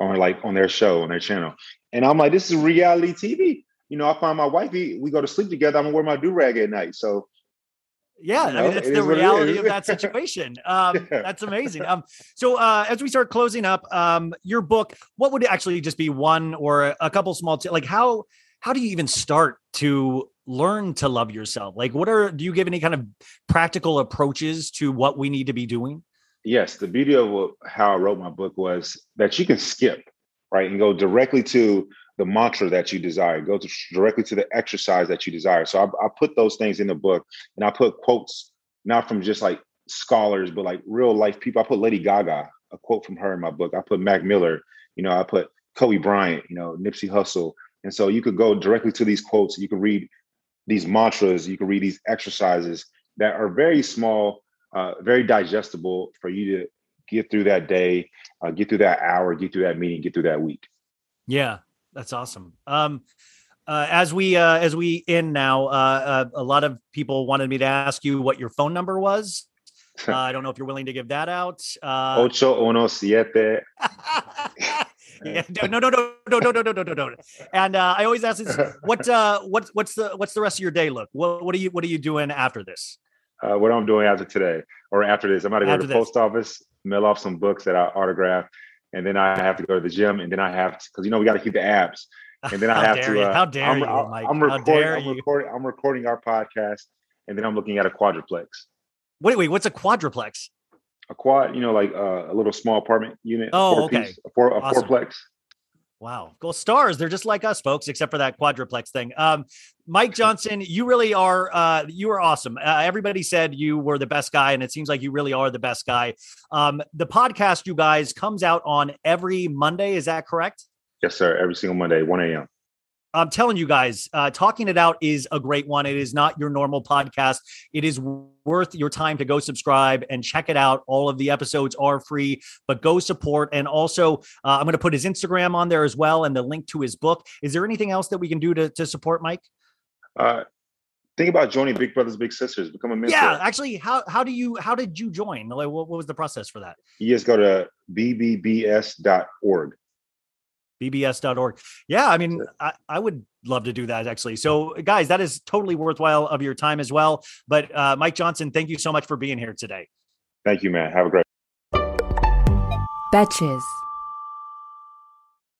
on like on their show, on their channel. And I'm like, this is reality TV. You know, I find my wifey, we go to sleep together. I'm gonna wear my do rag at night. So
Yeah,
You
I mean that's the
is what it
reality of that *laughs* situation. Um,
Yeah.
That's amazing. Um, so uh, as we start closing up, um, your book, what would actually just be one or a couple small, t- like how how do you even start to learn to love yourself? Like, what are do you give any kind of practical approaches to what we need to be doing?
yes, the beauty of what- how I wrote my book was that you can skip right? And go directly to the mantra that you desire. Go to, directly to the exercise that you desire. So I, I put those things in the book, and I put quotes not from just like scholars, but like real life people. I put Lady Gaga, a quote from her in my book. I put Mac Miller. You know, I put Kobe Bryant. You know, Nipsey Hussle. And so you could go directly to these quotes. You could read these mantras. You could read these exercises that are very small, uh, very digestible for you to get through that day, uh, get through that hour, get through that meeting, get through that week.
Yeah, that's awesome. Um, uh, as we uh, as we end now, uh, uh, a lot of people wanted me to ask you what your phone number was. Uh, I don't know if you're willing to give that out. Uh,
Ocho uno siete.
yeah, no, no, no, no, no, no, no, no, no, no. And uh, I always ask this: what, uh, what's, what's the, what's the rest of your day look? What, what are you, what are you doing after this?
Uh, what I'm doing after today or after this, I'm going to go to the this. post office, mail off some books that I autograph, and then I have to go to the gym, and then I have to, because you know we got to keep the abs, and then I have to.
Uh, How dare I'm, you, Mike?
I'm recording. I'm recording. I'm recording our podcast, and then I'm looking at a quadruplex.
Wait, wait. What's a quadruplex?
A quad, you know, like uh, a little small apartment unit.
Oh, okay.
Piece, a, four, a awesome. fourplex.
Wow. Gold stars. They're just like us, folks, except for that quadruplex thing. Um, Mike Johnson, you really are, uh, you are awesome. Uh, everybody said you were the best guy, and it seems like you really are the best guy. Um, the podcast, you guys, comes out on every Monday. Is that correct?
Yes, sir. Every single Monday, 1 a.m.
I'm telling you guys, uh, talking it out is a great one. It is not your normal podcast. It is worth your time to go subscribe and check it out. All of the episodes are free, but go support. And also, uh, I'm going to put his Instagram on there as well and the link to his book. Is there anything else that we can do to, to support Mike?
Uh, think about joining Big Brothers Big Sisters. Become a mentor.
Yeah, actually, how how do you how did you join? Like, what, what was the process for that?
You just go to bbbs.org
bbs.org. Yeah, I mean, I, I would love to do that actually. So, guys, that is totally worthwhile of your time as well. But uh, Mike Johnson, thank you so much for being here today.
Thank you, man. Have a great.
Betches.